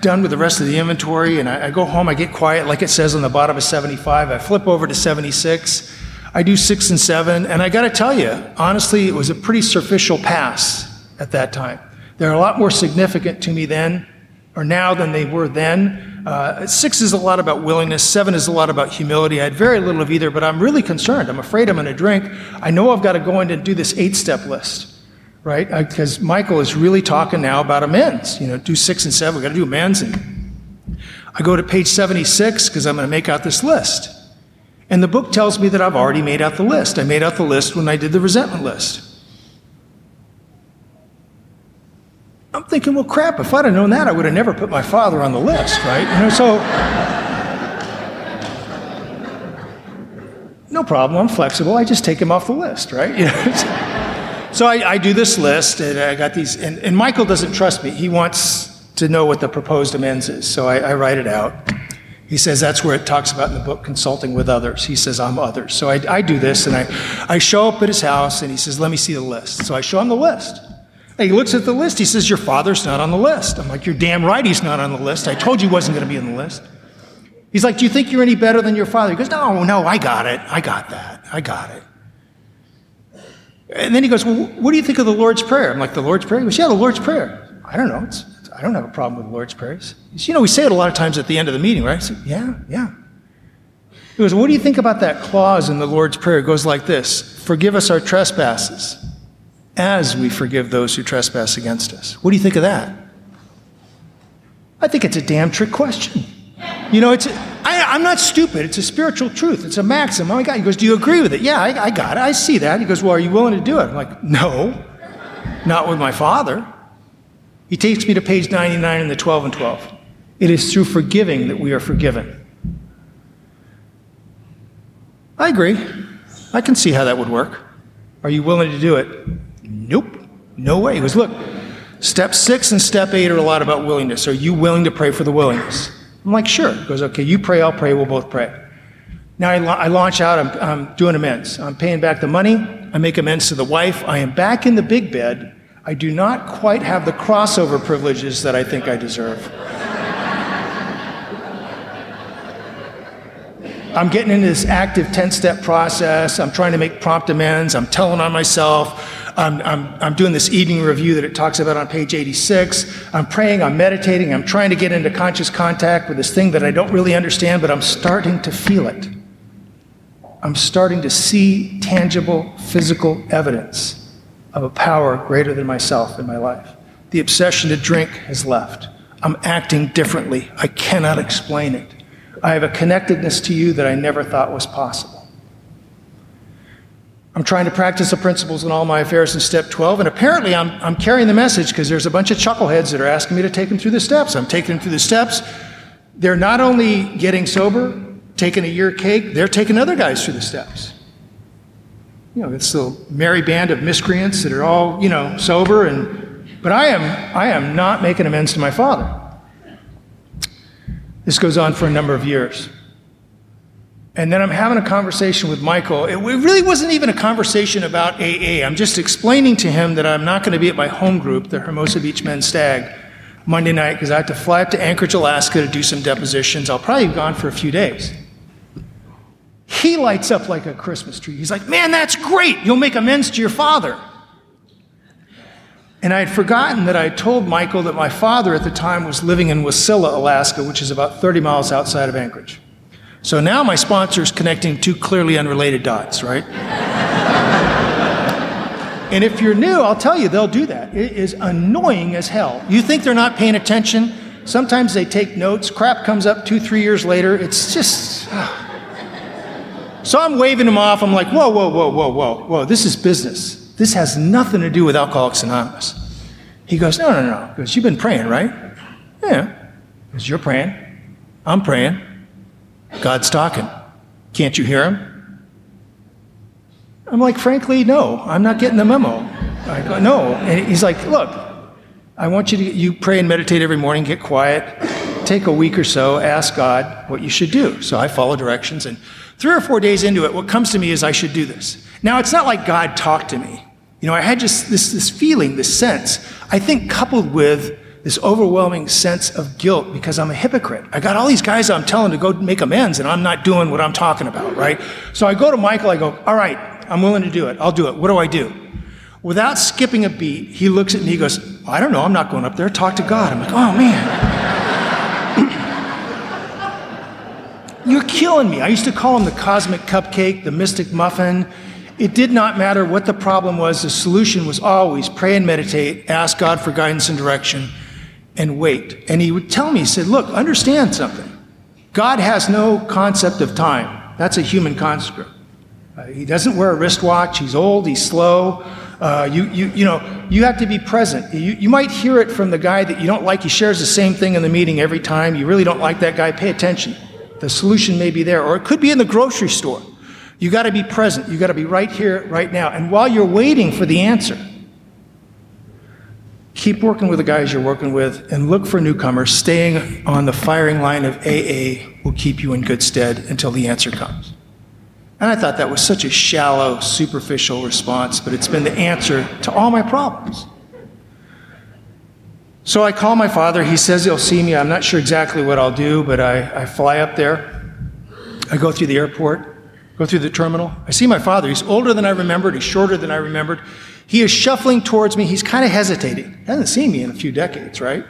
done with the rest of the inventory, and I, I go home, I get quiet, like it says on the bottom of 75. I flip over to 76. I do six and seven, and I got to tell you, honestly, it was a pretty superficial pass at that time. They're a lot more significant to me then or now than they were then. Uh, six is a lot about willingness, seven is a lot about humility. I had very little of either, but I'm really concerned. I'm afraid I'm going to drink. I know I've got to go in and do this eight step list, right? Because Michael is really talking now about amends. You know, do six and seven, we've got to do amends. And I go to page 76 because I'm going to make out this list. And the book tells me that I've already made out the list. I made out the list when I did the resentment list. I'm thinking, well, crap, if I'd have known that, I would have never put my father on the list, right? You know, so. no problem, I'm flexible. I just take him off the list, right? [laughs] You know, so I, I, do this list, and I got these, and, and, Michael doesn't trust me. He wants to know what the proposed amends is, so I, I write it out. He says that's where it talks about in the book consulting with others. He says, I'm others. So I, I, do this and I, I show up at his house and he says, Let me see the list. So I show him the list. He looks at the list. He says, Your father's not on the list. I'm like, You're damn right he's not on the list. I told you he wasn't going to be on the list. He's like, Do you think you're any better than your father? He goes, No, no, I got it. I got that. I got it. And then he goes, Well, what do you think of the Lord's Prayer? I'm like, The Lord's Prayer? He goes, Yeah, the Lord's Prayer. I don't know. It's, I don't have a problem with the Lord's prayers. You know, we say it a lot of times at the end of the meeting, right? I said, yeah, yeah. He goes, What do you think about that clause in the Lord's Prayer? It goes like this Forgive us our trespasses as we forgive those who trespass against us. What do you think of that? I think it's a damn trick question. You know, it's, I, am not stupid. It's a spiritual truth. It's a maxim. Oh my God. He goes, Do you agree with it? Yeah, I, I got it. I see that. He goes, Well, are you willing to do it? I'm like, No, not with my father. He takes me to page 99 in the 12 and 12. It is through forgiving that we are forgiven. I agree. I can see how that would work. Are you willing to do it? Nope. No way. He goes, Look, step six and step eight are a lot about willingness. Are you willing to pray for the willingness? I'm like, Sure. He goes, Okay, you pray, I'll pray, we'll both pray. Now I, I launch out, I'm, I'm doing amends. I'm paying back the money, I make amends to the wife. I am back in the big bed I do not quite have the crossover privileges that I think I deserve. I'm getting into this active 10 step process. I'm trying to make prompt amends. I'm telling on myself. I'm, I'm, I'm doing this evening review that it talks about on page 86. I'm praying, I'm meditating, I'm trying to get into conscious contact with this thing that I don't really understand, but I'm starting to feel it. I'm starting to see tangible physical evidence of a power greater than myself in my life. The obsession to drink has left. I'm acting differently. I cannot explain it. I have a connectedness to you that I never thought was possible. I'm trying to practice the principles in all my affairs in step 12, and apparently I'm, I'm carrying the message because there's a bunch of chuckleheads that are asking me to take them through the steps. I'm taking them through the steps. They're not only getting sober, taking a year cake, they're taking other guys through the steps you know, it's the merry band of miscreants that are all, you know, sober and but I am I am not making amends to my father. This goes on for a number of years. And then I'm having a conversation with Michael. It really wasn't even a conversation about AA. I'm just explaining to him that I'm not going to be at my home group, the Hermosa Beach Men's Stag, Monday night because I have to fly up to Anchorage, Alaska to do some depositions. I'll probably be gone for a few days. He lights up like a Christmas tree. He's like, Man, that's great. You'll make amends to your father. And I had forgotten that I told Michael that my father at the time was living in Wasilla, Alaska, which is about 30 miles outside of Anchorage. So now my sponsor is connecting two clearly unrelated dots, right? and if you're new, I'll tell you, they'll do that. It is annoying as hell. You think they're not paying attention? Sometimes they take notes. Crap comes up two, three years later. It's just. Uh, so I'm waving him off. I'm like, whoa, whoa, whoa, whoa, whoa, whoa, this is business. This has nothing to do with Alcoholics Anonymous. He goes, no, no, no. He goes, you've been praying, right? Yeah. Because you're praying. I'm praying. God's talking. Can't you hear him? I'm like, frankly, no. I'm not getting the memo. I go, no. And he's like, look, I want you to you pray and meditate every morning, get quiet, take a week or so, ask God what you should do. So I follow directions and Three or four days into it, what comes to me is I should do this. Now, it's not like God talked to me. You know, I had just this, this feeling, this sense, I think coupled with this overwhelming sense of guilt because I'm a hypocrite. I got all these guys I'm telling to go make amends and I'm not doing what I'm talking about, right? So I go to Michael, I go, all right, I'm willing to do it. I'll do it. What do I do? Without skipping a beat, he looks at me, he goes, I don't know, I'm not going up there. Talk to God. I'm like, oh man. [laughs] You're killing me. I used to call him the cosmic cupcake, the mystic muffin. It did not matter what the problem was, the solution was always pray and meditate, ask God for guidance and direction, and wait. And he would tell me, he said, Look, understand something. God has no concept of time. That's a human construct. Uh, he doesn't wear a wristwatch. He's old. He's slow. Uh, you, you, you know, you have to be present. You, you might hear it from the guy that you don't like. He shares the same thing in the meeting every time. You really don't like that guy. Pay attention. The solution may be there, or it could be in the grocery store. You got to be present. You got to be right here, right now. And while you're waiting for the answer, keep working with the guys you're working with and look for newcomers. Staying on the firing line of AA will keep you in good stead until the answer comes. And I thought that was such a shallow, superficial response, but it's been the answer to all my problems. So I call my father. He says he'll see me. I'm not sure exactly what I'll do, but I, I fly up there. I go through the airport, go through the terminal. I see my father. He's older than I remembered, he's shorter than I remembered. He is shuffling towards me. He's kind of hesitating. He hasn't seen me in a few decades, right?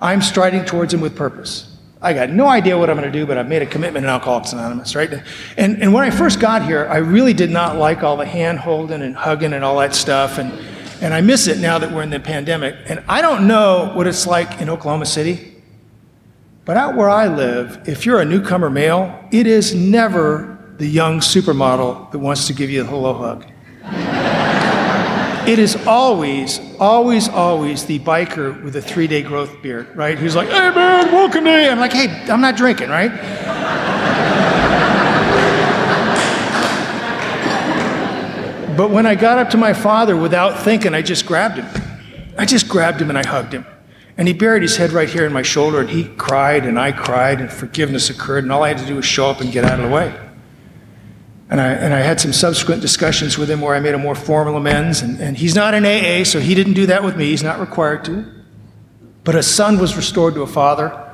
I'm striding towards him with purpose. I got no idea what I'm going to do, but I've made a commitment in Alcoholics Anonymous, right? And, and when I first got here, I really did not like all the hand holding and hugging and all that stuff. And, and I miss it now that we're in the pandemic. And I don't know what it's like in Oklahoma City, but out where I live, if you're a newcomer male, it is never the young supermodel that wants to give you a hello hug. It is always, always, always the biker with a three day growth beard, right? Who's like, hey man, welcome to. I'm like, hey, I'm not drinking, right? but when I got up to my father without thinking, I just grabbed him. I just grabbed him and I hugged him. And he buried his head right here in my shoulder and he cried and I cried and forgiveness occurred and all I had to do was show up and get out of the way. And I, and I had some subsequent discussions with him where I made a more formal amends. And, and he's not an AA, so he didn't do that with me. He's not required to. But a son was restored to a father,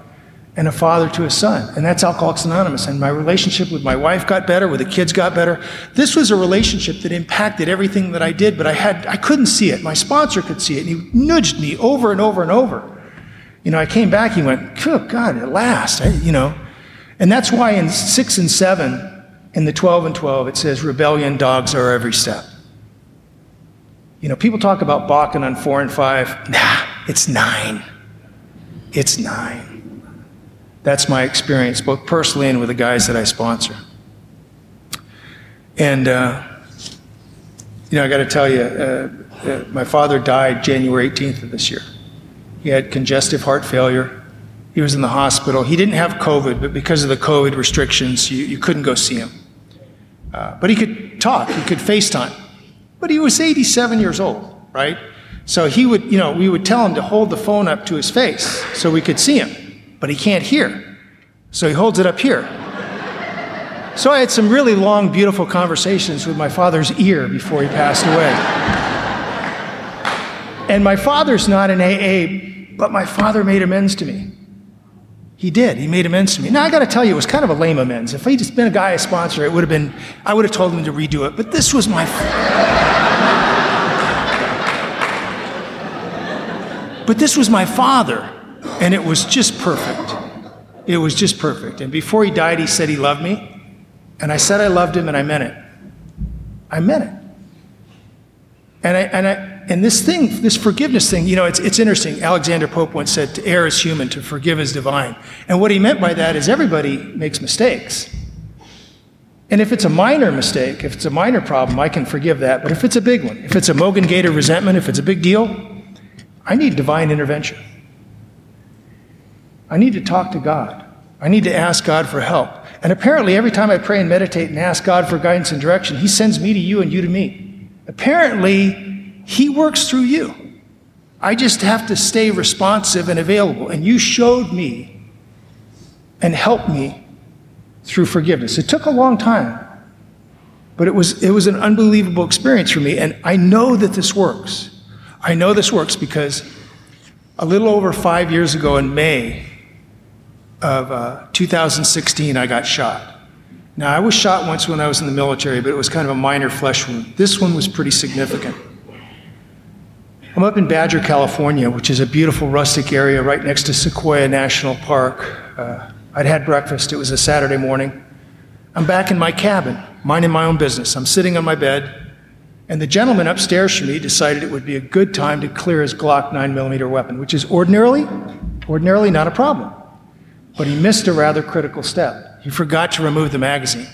and a father to a son. And that's Alcoholics Anonymous. And my relationship with my wife got better, with the kids got better. This was a relationship that impacted everything that I did, but I, had, I couldn't see it. My sponsor could see it, and he nudged me over and over and over. You know, I came back, he went, Good God, at last, I, you know. And that's why in six and seven, in the 12 and 12, it says, rebellion dogs our every step. You know, people talk about balking on four and five. Nah, it's nine. It's nine. That's my experience, both personally and with the guys that I sponsor. And, uh, you know, I got to tell you, uh, uh, my father died January 18th of this year. He had congestive heart failure. He was in the hospital. He didn't have COVID, but because of the COVID restrictions, you, you couldn't go see him. Uh, but he could talk, he could FaceTime. But he was 87 years old, right? So he would, you know, we would tell him to hold the phone up to his face so we could see him, but he can't hear. So he holds it up here. So I had some really long, beautiful conversations with my father's ear before he passed away. And my father's not an AA, but my father made amends to me. He did. He made amends to me. Now, I got to tell you, it was kind of a lame amends. If he'd just been a guy I sponsor, it would have been, I would have told him to redo it. But this was my. but this was my father, and it was just perfect. It was just perfect. And before he died, he said he loved me. And I said I loved him, and I meant it. I meant it. And I, and I, and this thing, this forgiveness thing, you know, it's, it's interesting. Alexander Pope once said, to err is human, to forgive is divine. And what he meant by that is everybody makes mistakes. And if it's a minor mistake, if it's a minor problem, I can forgive that. But if it's a big one, if it's a Mogen Gator resentment, if it's a big deal, I need divine intervention. I need to talk to God. I need to ask God for help. And apparently, every time I pray and meditate and ask God for guidance and direction, He sends me to you and you to me. Apparently, he works through you. I just have to stay responsive and available. And you showed me and helped me through forgiveness. It took a long time, but it was, it was an unbelievable experience for me. And I know that this works. I know this works because a little over five years ago in May of uh, 2016, I got shot. Now, I was shot once when I was in the military, but it was kind of a minor flesh wound. This one was pretty significant. I'm up in Badger, California, which is a beautiful rustic area right next to Sequoia National Park. Uh, I'd had breakfast. It was a Saturday morning. I'm back in my cabin, minding my own business. I'm sitting on my bed, and the gentleman upstairs from me decided it would be a good time to clear his Glock 9mm weapon, which is ordinarily, ordinarily not a problem. But he missed a rather critical step. He forgot to remove the magazine.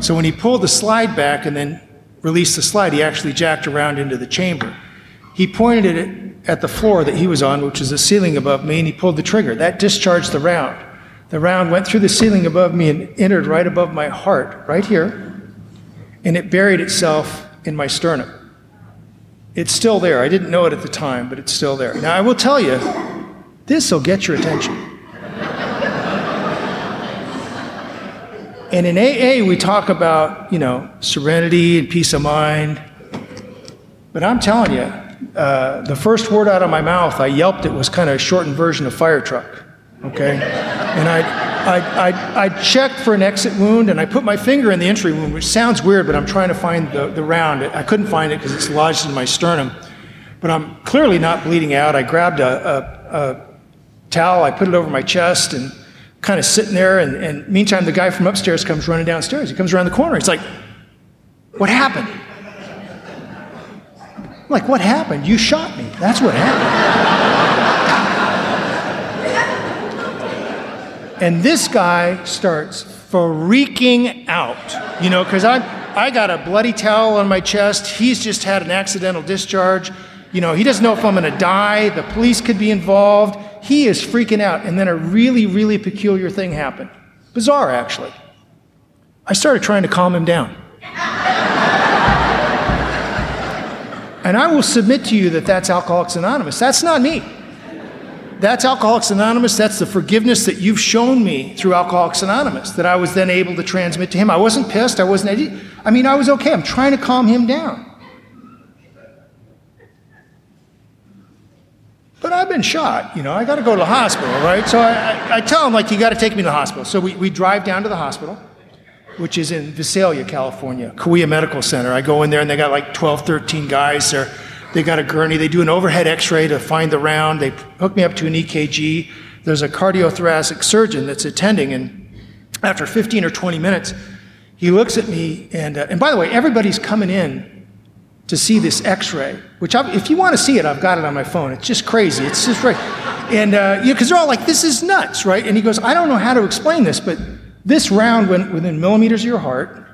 So when he pulled the slide back and then released the slide, he actually jacked around into the chamber. He pointed it at the floor that he was on, which was the ceiling above me, and he pulled the trigger. That discharged the round. The round went through the ceiling above me and entered right above my heart, right here, and it buried itself in my sternum. It's still there. I didn't know it at the time, but it's still there. Now, I will tell you, this will get your attention. and in AA, we talk about, you know, serenity and peace of mind. But I'm telling you, uh, the first word out of my mouth, I yelped it was kind of a shortened version of fire truck. Okay? And I, I, I, I checked for an exit wound and I put my finger in the entry wound, which sounds weird, but I'm trying to find the, the round. I couldn't find it because it's lodged in my sternum. But I'm clearly not bleeding out. I grabbed a, a, a towel, I put it over my chest and kind of sitting there. And, and meantime, the guy from upstairs comes running downstairs. He comes around the corner. He's like, What happened? Like, what happened? You shot me. That's what happened. and this guy starts freaking out, you know, because I, I got a bloody towel on my chest. He's just had an accidental discharge. You know, he doesn't know if I'm going to die. The police could be involved. He is freaking out. And then a really, really peculiar thing happened. Bizarre, actually. I started trying to calm him down. And I will submit to you that that's Alcoholics Anonymous. That's not me. That's Alcoholics Anonymous. That's the forgiveness that you've shown me through Alcoholics Anonymous that I was then able to transmit to him. I wasn't pissed. I wasn't. I mean, I was okay. I'm trying to calm him down. But I've been shot, you know, I got to go to the hospital, right? So I, I, I tell him, like, you got to take me to the hospital. So we, we drive down to the hospital, which is in Visalia, California, Kaweah Medical Center. I go in there and they got like 12, 13 guys. They're, they got a gurney. They do an overhead x ray to find the round. They hook me up to an EKG. There's a cardiothoracic surgeon that's attending. And after 15 or 20 minutes, he looks at me. And, uh, and by the way, everybody's coming in to see this x-ray which I've, if you want to see it i've got it on my phone it's just crazy it's just right and uh, you know because they're all like this is nuts right and he goes i don't know how to explain this but this round went within millimeters of your heart.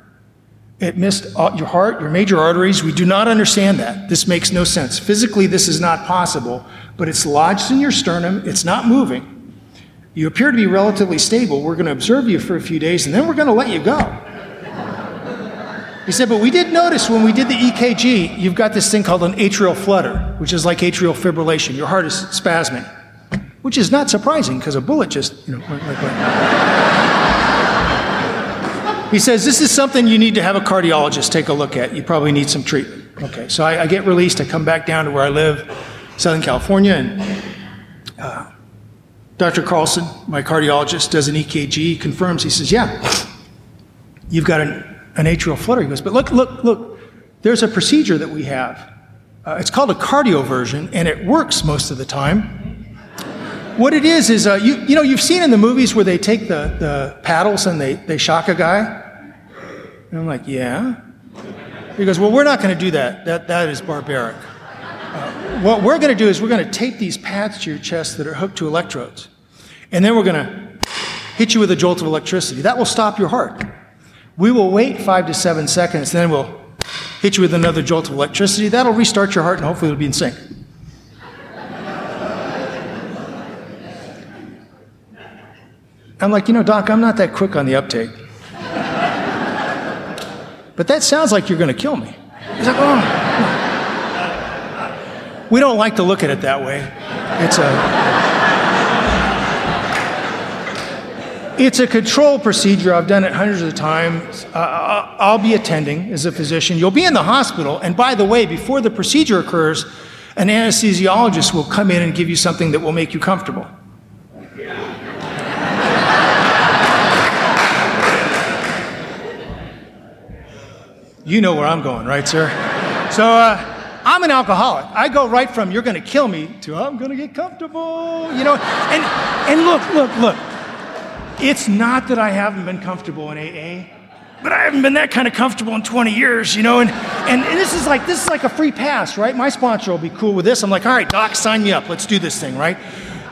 It missed your heart your major arteries. We do not understand that. This makes no sense. Physically this is not possible but it's lodged in your sternum. It's not moving. You appear to be relatively stable. We're going to observe you for a few days and then we're going to let you go. He said, but we did notice when we did the EKG, you've got this thing called an atrial flutter, which is like atrial fibrillation. Your heart is spasming, which is not surprising because a bullet just, you know, went like that. He says, this is something you need to have a cardiologist take a look at. You probably need some treatment. Okay, so I, I get released. I come back down to where I live, Southern California, and uh, Dr. Carlson, my cardiologist, does an EKG, confirms. He says, yeah, you've got an an atrial flutter. He goes, but look, look, look, there's a procedure that we have. Uh, it's called a cardioversion, and it works most of the time. What it is is, uh, you, you know, you've seen in the movies where they take the, the paddles and they, they shock a guy? And I'm like, yeah. He goes, well, we're not going to do that. That, that is barbaric. Uh, what we're going to do is we're going to tape these pads to your chest that are hooked to electrodes. And then we're going to hit you with a jolt of electricity. That will stop your heart. We will wait five to seven seconds, then we'll hit you with another jolt of electricity. That'll restart your heart and hopefully it'll be in sync. I'm like, you know, Doc, I'm not that quick on the uptake. But that sounds like you're going to kill me. He's like, oh. We don't like to look at it that way. It's a. It's a control procedure. I've done it hundreds of times. Uh, I'll be attending as a physician. You'll be in the hospital. And by the way, before the procedure occurs, an anesthesiologist will come in and give you something that will make you comfortable. You know where I'm going, right, sir? So, uh, I'm an alcoholic. I go right from you're going to kill me to I'm going to get comfortable, you know. And, and look, look, look. It's not that I haven't been comfortable in AA, but I haven't been that kind of comfortable in 20 years, you know. And, and, and this is like this is like a free pass, right? My sponsor will be cool with this. I'm like, all right, doc, sign me up. Let's do this thing, right?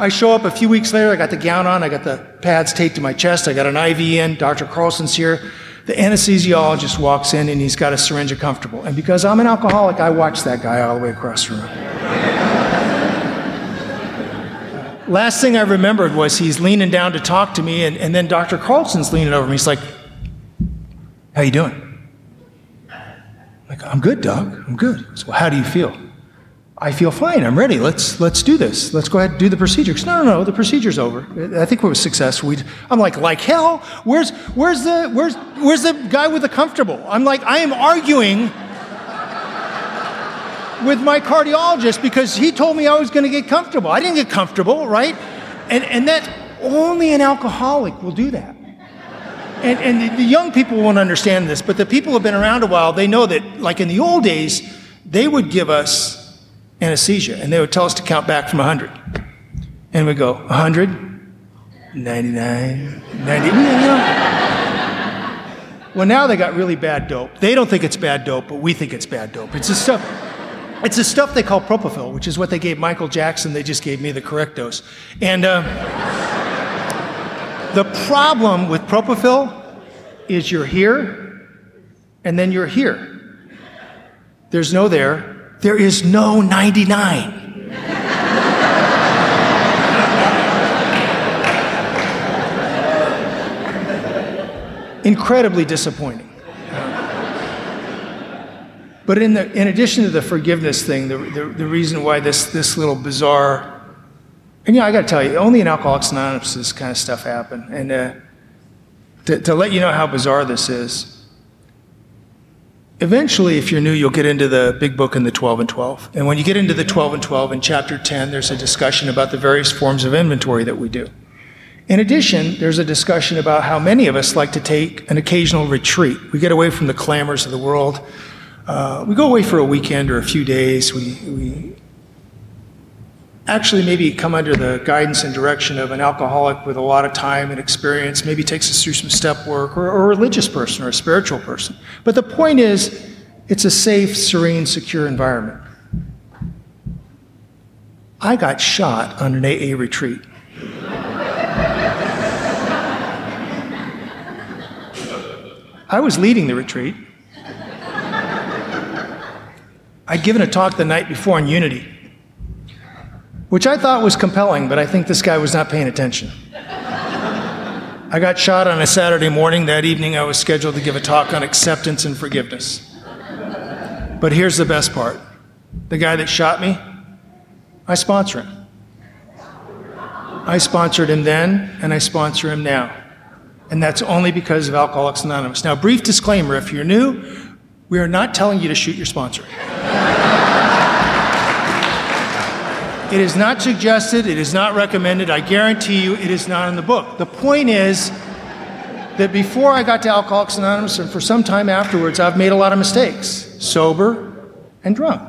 I show up a few weeks later. I got the gown on. I got the pads taped to my chest. I got an IV in. Dr. Carlson's here. The anesthesiologist walks in and he's got a syringe of comfortable. And because I'm an alcoholic, I watch that guy all the way across the room. last thing I remembered was he's leaning down to talk to me, and, and then Dr. Carlson's leaning over me. He's like, "How you doing?" I'm like, "I'm good, Doug. I'm good." Goes, well, how do you feel? I feel fine. I'm ready. Let's let's do this. Let's go ahead and do the procedure. No, no, no. The procedure's over. I think we were successful. we I'm like, like hell. Where's where's the where's where's the guy with the comfortable? I'm like, I am arguing with my cardiologist because he told me I was going to get comfortable. I didn't get comfortable, right? And, and that only an alcoholic will do that. And, and the, the young people won't understand this, but the people who have been around a while, they know that, like in the old days, they would give us anesthesia and they would tell us to count back from 100. And we'd go, 100, 99, 90. Well, now they got really bad dope. They don't think it's bad dope, but we think it's bad dope. It's the stuff. It's the stuff they call propofol, which is what they gave Michael Jackson. They just gave me the correct dose. And uh, the problem with propofol is you're here, and then you're here. There's no there. There is no 99. incredibly disappointing. But in, the, in addition to the forgiveness thing, the, the, the reason why this, this little bizarre, and yeah, I got to tell you, only in Alcoholics Anonymous this kind of stuff happen. And uh, to, to let you know how bizarre this is, eventually, if you're new, you'll get into the big book in the 12 and 12. And when you get into the 12 and 12, in chapter 10, there's a discussion about the various forms of inventory that we do. In addition, there's a discussion about how many of us like to take an occasional retreat. We get away from the clamors of the world. Uh, we go away for a weekend or a few days. We, we actually maybe come under the guidance and direction of an alcoholic with a lot of time and experience, maybe takes us through some step work, or, a religious person or a spiritual person. But the point is, it's a safe, serene, secure environment. I got shot on an AA retreat. I was leading the retreat. I'd given a talk the night before on unity, which I thought was compelling, but I think this guy was not paying attention. I got shot on a Saturday morning. That evening, I was scheduled to give a talk on acceptance and forgiveness. But here's the best part the guy that shot me, I sponsor him. I sponsored him then, and I sponsor him now and that's only because of Alcoholics Anonymous. Now, brief disclaimer if you're new, we are not telling you to shoot your sponsor. It is not suggested, it is not recommended. I guarantee you it is not in the book. The point is that before I got to Alcoholics Anonymous and for some time afterwards, I've made a lot of mistakes, sober and drunk.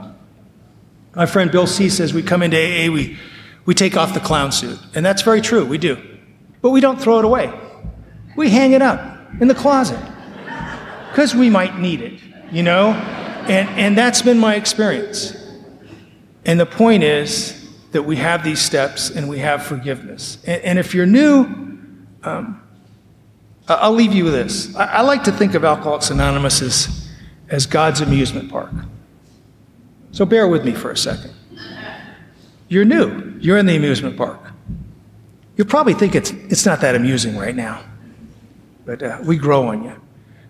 My friend Bill C says we come into AA, we, we take off the clown suit. And that's very true, we do. But we don't throw it away. We hang it up in the closet because we might need it, you know? And, and that's been my experience. And the point is that we have these steps and we have forgiveness. And, and if you're new, um, I'll leave you with this. I, I like to think of Alcoholics Anonymous as, as God's amusement park. So bear with me for a second. You're new, you're in the amusement park. You'll probably think it's, it's not that amusing right now but uh, we grow on you.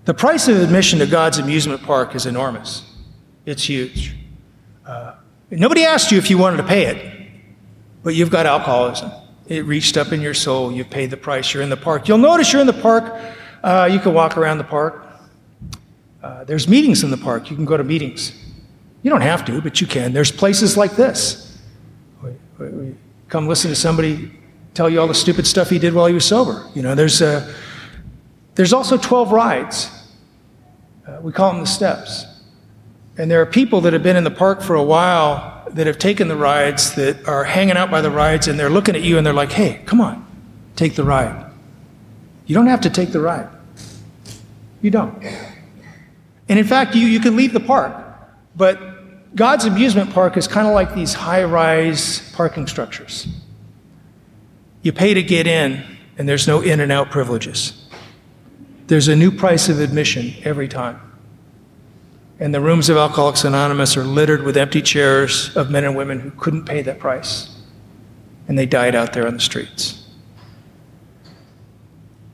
The price of admission to God's amusement park is enormous. It's huge. Uh, nobody asked you if you wanted to pay it, but you've got alcoholism. It reached up in your soul. You've paid the price. You're in the park. You'll notice you're in the park. Uh, you can walk around the park. Uh, there's meetings in the park. You can go to meetings. You don't have to, but you can. There's places like this. Come listen to somebody tell you all the stupid stuff he did while he was sober. You know, there's a there's also 12 rides. Uh, we call them the steps. And there are people that have been in the park for a while that have taken the rides, that are hanging out by the rides, and they're looking at you and they're like, hey, come on, take the ride. You don't have to take the ride. You don't. And in fact, you, you can leave the park, but God's amusement park is kind of like these high rise parking structures. You pay to get in, and there's no in and out privileges. There's a new price of admission every time. And the rooms of Alcoholics Anonymous are littered with empty chairs of men and women who couldn't pay that price. And they died out there on the streets.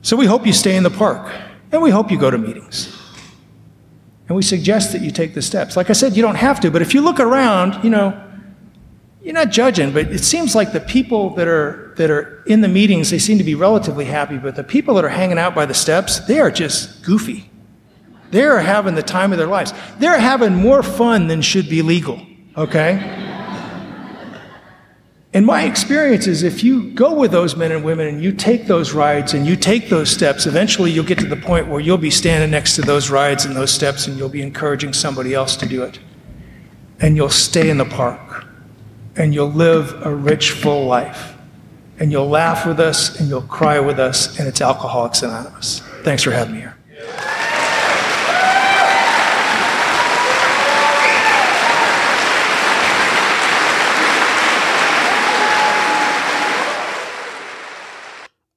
So we hope you stay in the park, and we hope you go to meetings. And we suggest that you take the steps. Like I said, you don't have to, but if you look around, you know, you're not judging, but it seems like the people that are, that are in the meetings, they seem to be relatively happy, but the people that are hanging out by the steps, they are just goofy. They're having the time of their lives. They're having more fun than should be legal. Okay? And my experience is if you go with those men and women and you take those rides and you take those steps, eventually you'll get to the point where you'll be standing next to those rides and those steps and you'll be encouraging somebody else to do it. And you'll stay in the park and you'll live a rich, full life. And you'll laugh with us and you'll cry with us, and it's Alcoholics Anonymous. Thanks for having me here.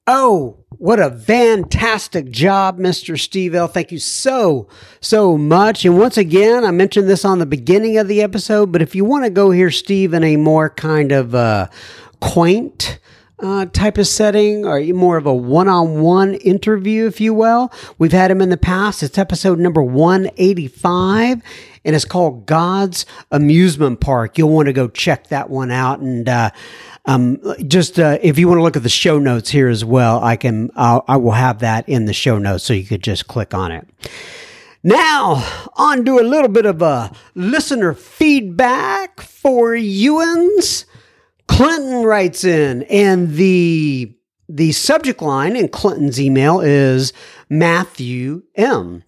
Oh, what a fantastic job, Mr. Steve L. Thank you so, so much. And once again, I mentioned this on the beginning of the episode, but if you want to go hear Steve in a more kind of uh, quaint, uh, type of setting or more of a one-on-one interview, if you will. We've had him in the past. It's episode number 185 and it's called God's Amusement Park. You'll want to go check that one out. And, uh, um, just uh, if you want to look at the show notes here as well, I can uh, I will have that in the show notes, so you could just click on it. Now, on to a little bit of a listener feedback for Ewans. Clinton writes in, and the the subject line in Clinton's email is Matthew M.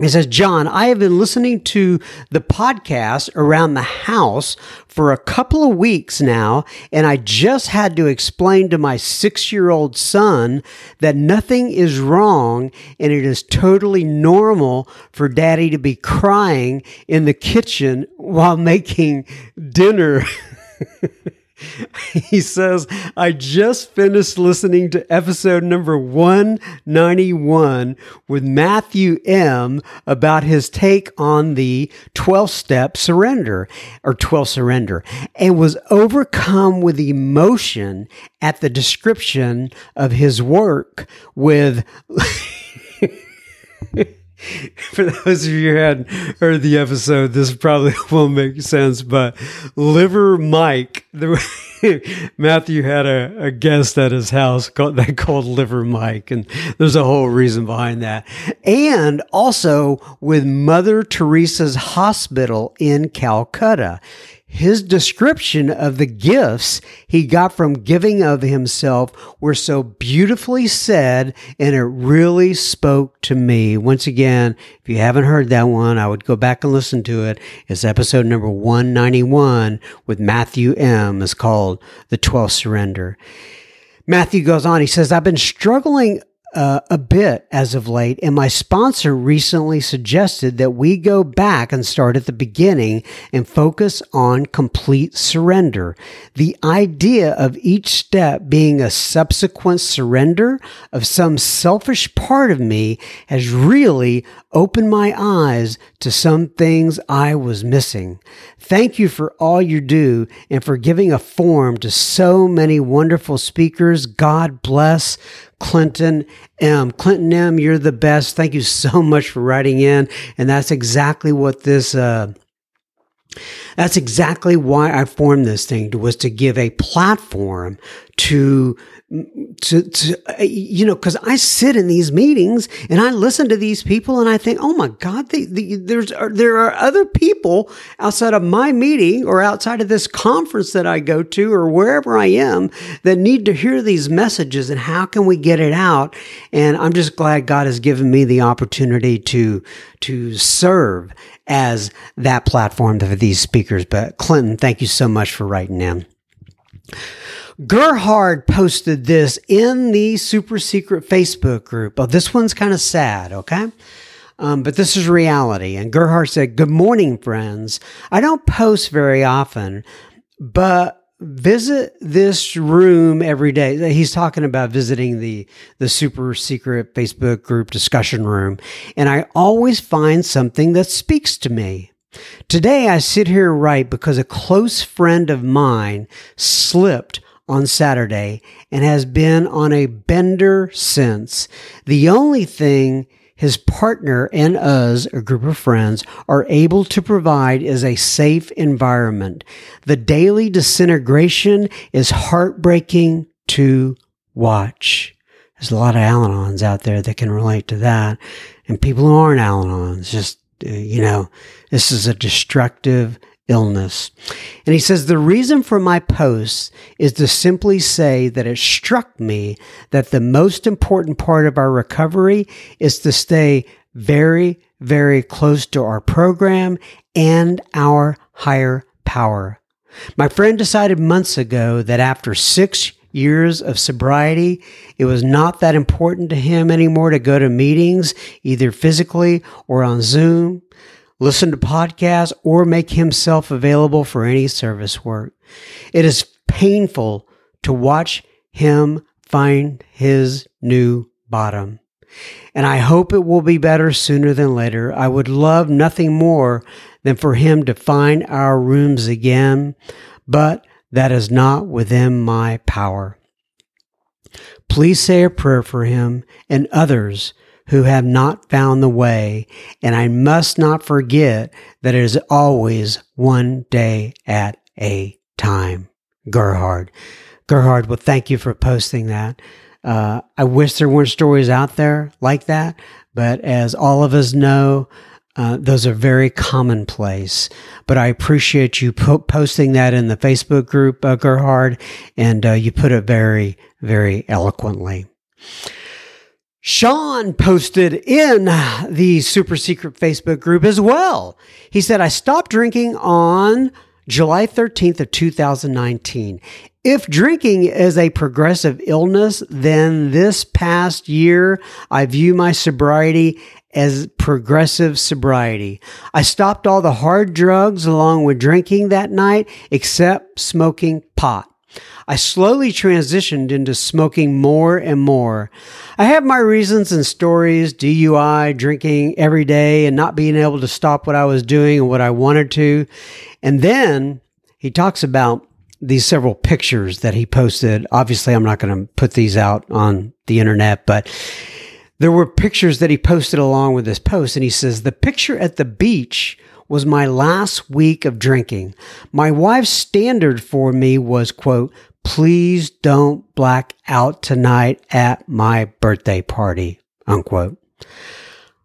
It says, John, I have been listening to the podcast around the house for a couple of weeks now, and I just had to explain to my six year old son that nothing is wrong and it is totally normal for daddy to be crying in the kitchen while making dinner. [laughs] [laughs] he says, I just finished listening to episode number 191 with Matthew M about his take on the 12 step surrender or 12 surrender and was overcome with emotion at the description of his work with. [laughs] [laughs] [laughs] For those of you who hadn't heard the episode, this probably [laughs] won't make sense, but Liver Mike, the, [laughs] Matthew had a, a, guest at his house called, they called Liver Mike, and there's a whole reason behind that. And also with Mother Teresa's hospital in Calcutta his description of the gifts he got from giving of himself were so beautifully said and it really spoke to me. Once again, if you haven't heard that one, I would go back and listen to it. It's episode number 191 with Matthew M. It's called The 12th Surrender. Matthew goes on, he says, I've been struggling uh, a bit as of late, and my sponsor recently suggested that we go back and start at the beginning and focus on complete surrender. The idea of each step being a subsequent surrender of some selfish part of me has really opened my eyes to some things I was missing. Thank you for all you do and for giving a forum to so many wonderful speakers. God bless. Clinton M. Clinton M., you're the best. Thank you so [laughs] much for writing in. And that's exactly what this, uh, that's exactly why I formed this thing was to give a platform to to, to you know because i sit in these meetings and i listen to these people and i think oh my god they, they, there's there are other people outside of my meeting or outside of this conference that i go to or wherever i am that need to hear these messages and how can we get it out? And i'm just glad god has given me the opportunity to to serve as that platform for these speakers. But clinton thank you so much for writing in Gerhard posted this in the super secret Facebook group. Oh, this one's kind of sad, okay? Um, but this is reality. And Gerhard said, Good morning, friends. I don't post very often, but visit this room every day. He's talking about visiting the, the super secret Facebook group discussion room. And I always find something that speaks to me. Today I sit here right because a close friend of mine slipped on Saturday and has been on a bender since. The only thing his partner and us, a group of friends, are able to provide is a safe environment. The daily disintegration is heartbreaking to watch. There's a lot of Al Anons out there that can relate to that. And people who aren't Al Anons, just, uh, you know, this is a destructive illness. And he says, The reason for my posts is to simply say that it struck me that the most important part of our recovery is to stay very, very close to our program and our higher power. My friend decided months ago that after six years of sobriety, it was not that important to him anymore to go to meetings, either physically or on Zoom listen to podcasts, or make himself available for any service work. It is painful to watch him find his new bottom. And I hope it will be better sooner than later. I would love nothing more than for him to find our rooms again, but that is not within my power. Please say a prayer for him and others who have not found the way, and I must not forget that it is always one day at a time. Gerhard. Gerhard, well, thank you for posting that. Uh, I wish there weren't stories out there like that, but as all of us know, uh, those are very commonplace. But I appreciate you po- posting that in the Facebook group, uh, Gerhard, and uh, you put it very, very eloquently. Sean posted in the super secret Facebook group as well. He said, I stopped drinking on July 13th of 2019. If drinking is a progressive illness, then this past year I view my sobriety as progressive sobriety. I stopped all the hard drugs along with drinking that night except smoking pot. I slowly transitioned into smoking more and more. I have my reasons and stories DUI, drinking every day, and not being able to stop what I was doing and what I wanted to. And then he talks about these several pictures that he posted. Obviously, I'm not going to put these out on the internet, but there were pictures that he posted along with this post. And he says, The picture at the beach was my last week of drinking. My wife's standard for me was, quote, please don't black out tonight at my birthday party, unquote.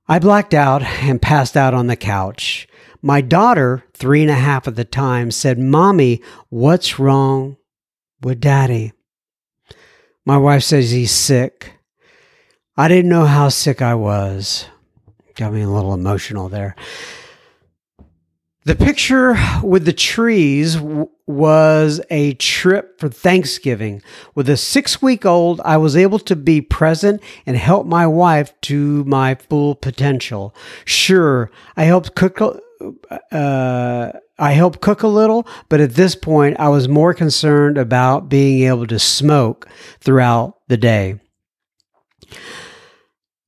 I blacked out and passed out on the couch. My daughter, three and a half at the time, said, Mommy, what's wrong with daddy? My wife says he's sick. I didn't know how sick I was. Got me a little emotional there. The picture with the trees w- was a trip for Thanksgiving. With a six week old, I was able to be present and help my wife to my full potential. Sure, I helped cook. Uh, I helped cook a little, but at this point, I was more concerned about being able to smoke throughout the day.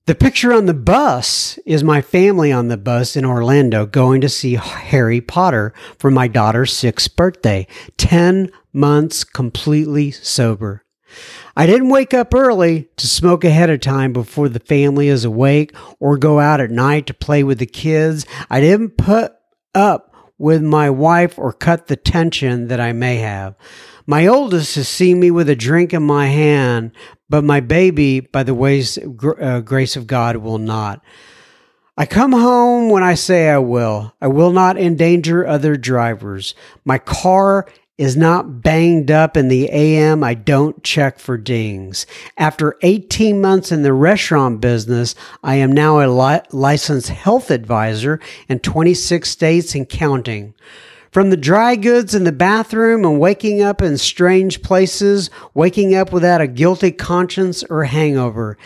The picture on the bus is my family on the bus in Orlando going to see Harry Potter for my daughter's sixth birthday. 10 months completely sober. I didn't wake up early to smoke ahead of time before the family is awake or go out at night to play with the kids. I didn't put up with my wife or cut the tension that I may have. My oldest has seen me with a drink in my hand, but my baby, by the ways, uh, grace of God, will not. I come home when I say I will. I will not endanger other drivers. My car is not banged up in the AM. I don't check for dings. After 18 months in the restaurant business, I am now a li- licensed health advisor in 26 states and counting. From the dry goods in the bathroom and waking up in strange places, waking up without a guilty conscience or hangover.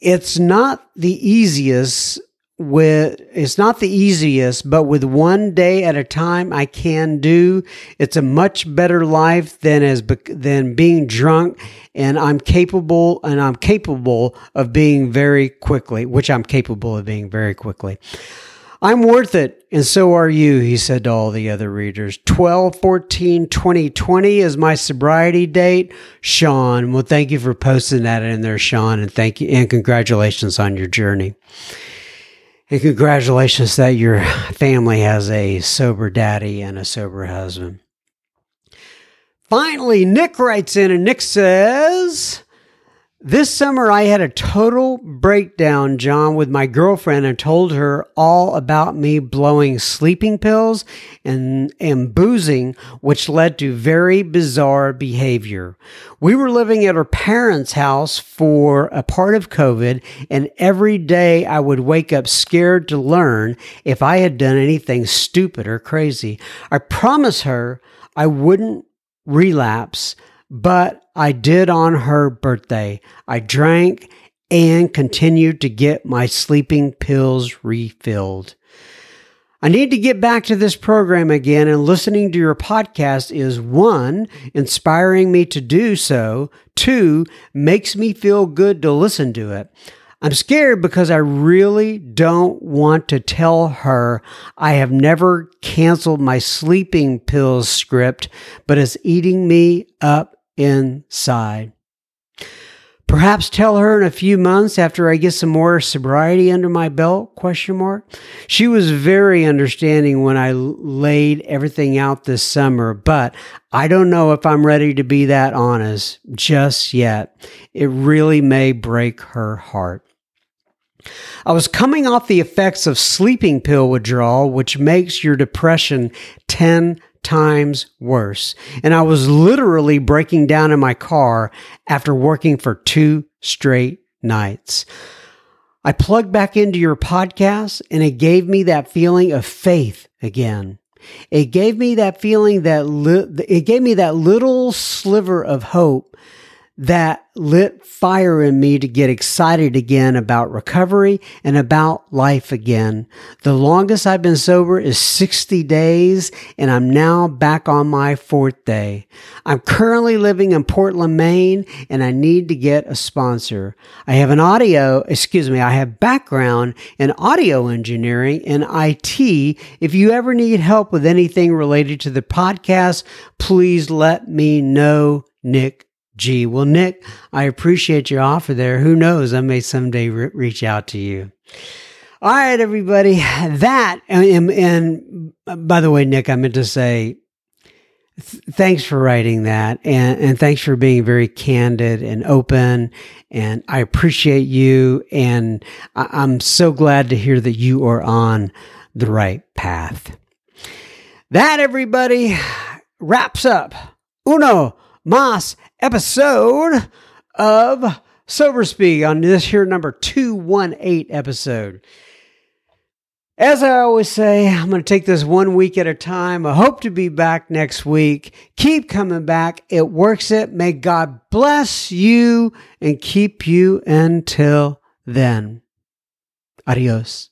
It's not the easiest with it's not the easiest, but with one day at a time I can do. It's a much better life than as than being drunk and I'm capable and I'm capable of being very quickly, which I'm capable of being very quickly. I'm worth it, and so are you, he said to all the other readers. 12 14 2020 is my sobriety date. Sean, well, thank you for posting that in there, Sean, and thank you, and congratulations on your journey. And congratulations that your family has a sober daddy and a sober husband. Finally, Nick writes in, and Nick says, This summer, I had a total breakdown, John, with my girlfriend and told her all about me blowing sleeping pills and, and boozing, which led to very bizarre behavior. We were living at her parents' house for a part of COVID, and every day I would wake up scared to learn if I had done anything stupid or crazy. I promised her I wouldn't relapse but I did on her birthday. I drank and continued to get my sleeping pills refilled. I need to get back to this program again, and listening to your podcast is one, inspiring me to do so, two, makes me feel good to listen to it. I'm scared because I really don't want to tell her I have never canceled my sleeping pills script, but it's eating me up inside. Perhaps tell her in a few months after I get some more sobriety under my belt? Question mark. She was very understanding when I laid everything out this summer, but I don't know if I'm ready to be that honest just yet. It really may break her heart. I was coming off the effects of sleeping pill withdrawal, which makes your depression 10 times worse. And I was literally breaking down in my car after working for two straight nights. I plugged back into your podcast and it gave me that feeling of faith again. It gave me that feeling that li- it gave me that little sliver of hope that lit fire in me to get excited again about recovery and about life again. The longest I've been sober is 60 days, and I'm now back on my fourth day. I'm currently living in Portland, Maine, and I need to get a sponsor. I have an audio, excuse me, I have background in audio engineering and IT. If you ever need help with anything related to the podcast, please let me know. Nick G. Well, Nick, I appreciate your offer there. Who knows? I may someday re- reach out to you. All right, everybody. That, and, and, by the way, Nick, I meant to say, th- thanks for writing that. And, and thanks for being very candid and open. And I appreciate you. And I- I'm so glad to hear that you are on the right path. That, everybody, wraps up Uno Mas episode of Sober Speak on this here number 218 episode. As I always say, I'm going to take this one week at a time. I hope to be back next week. Keep coming back. It works it. May God bless you and keep you until then. Adios.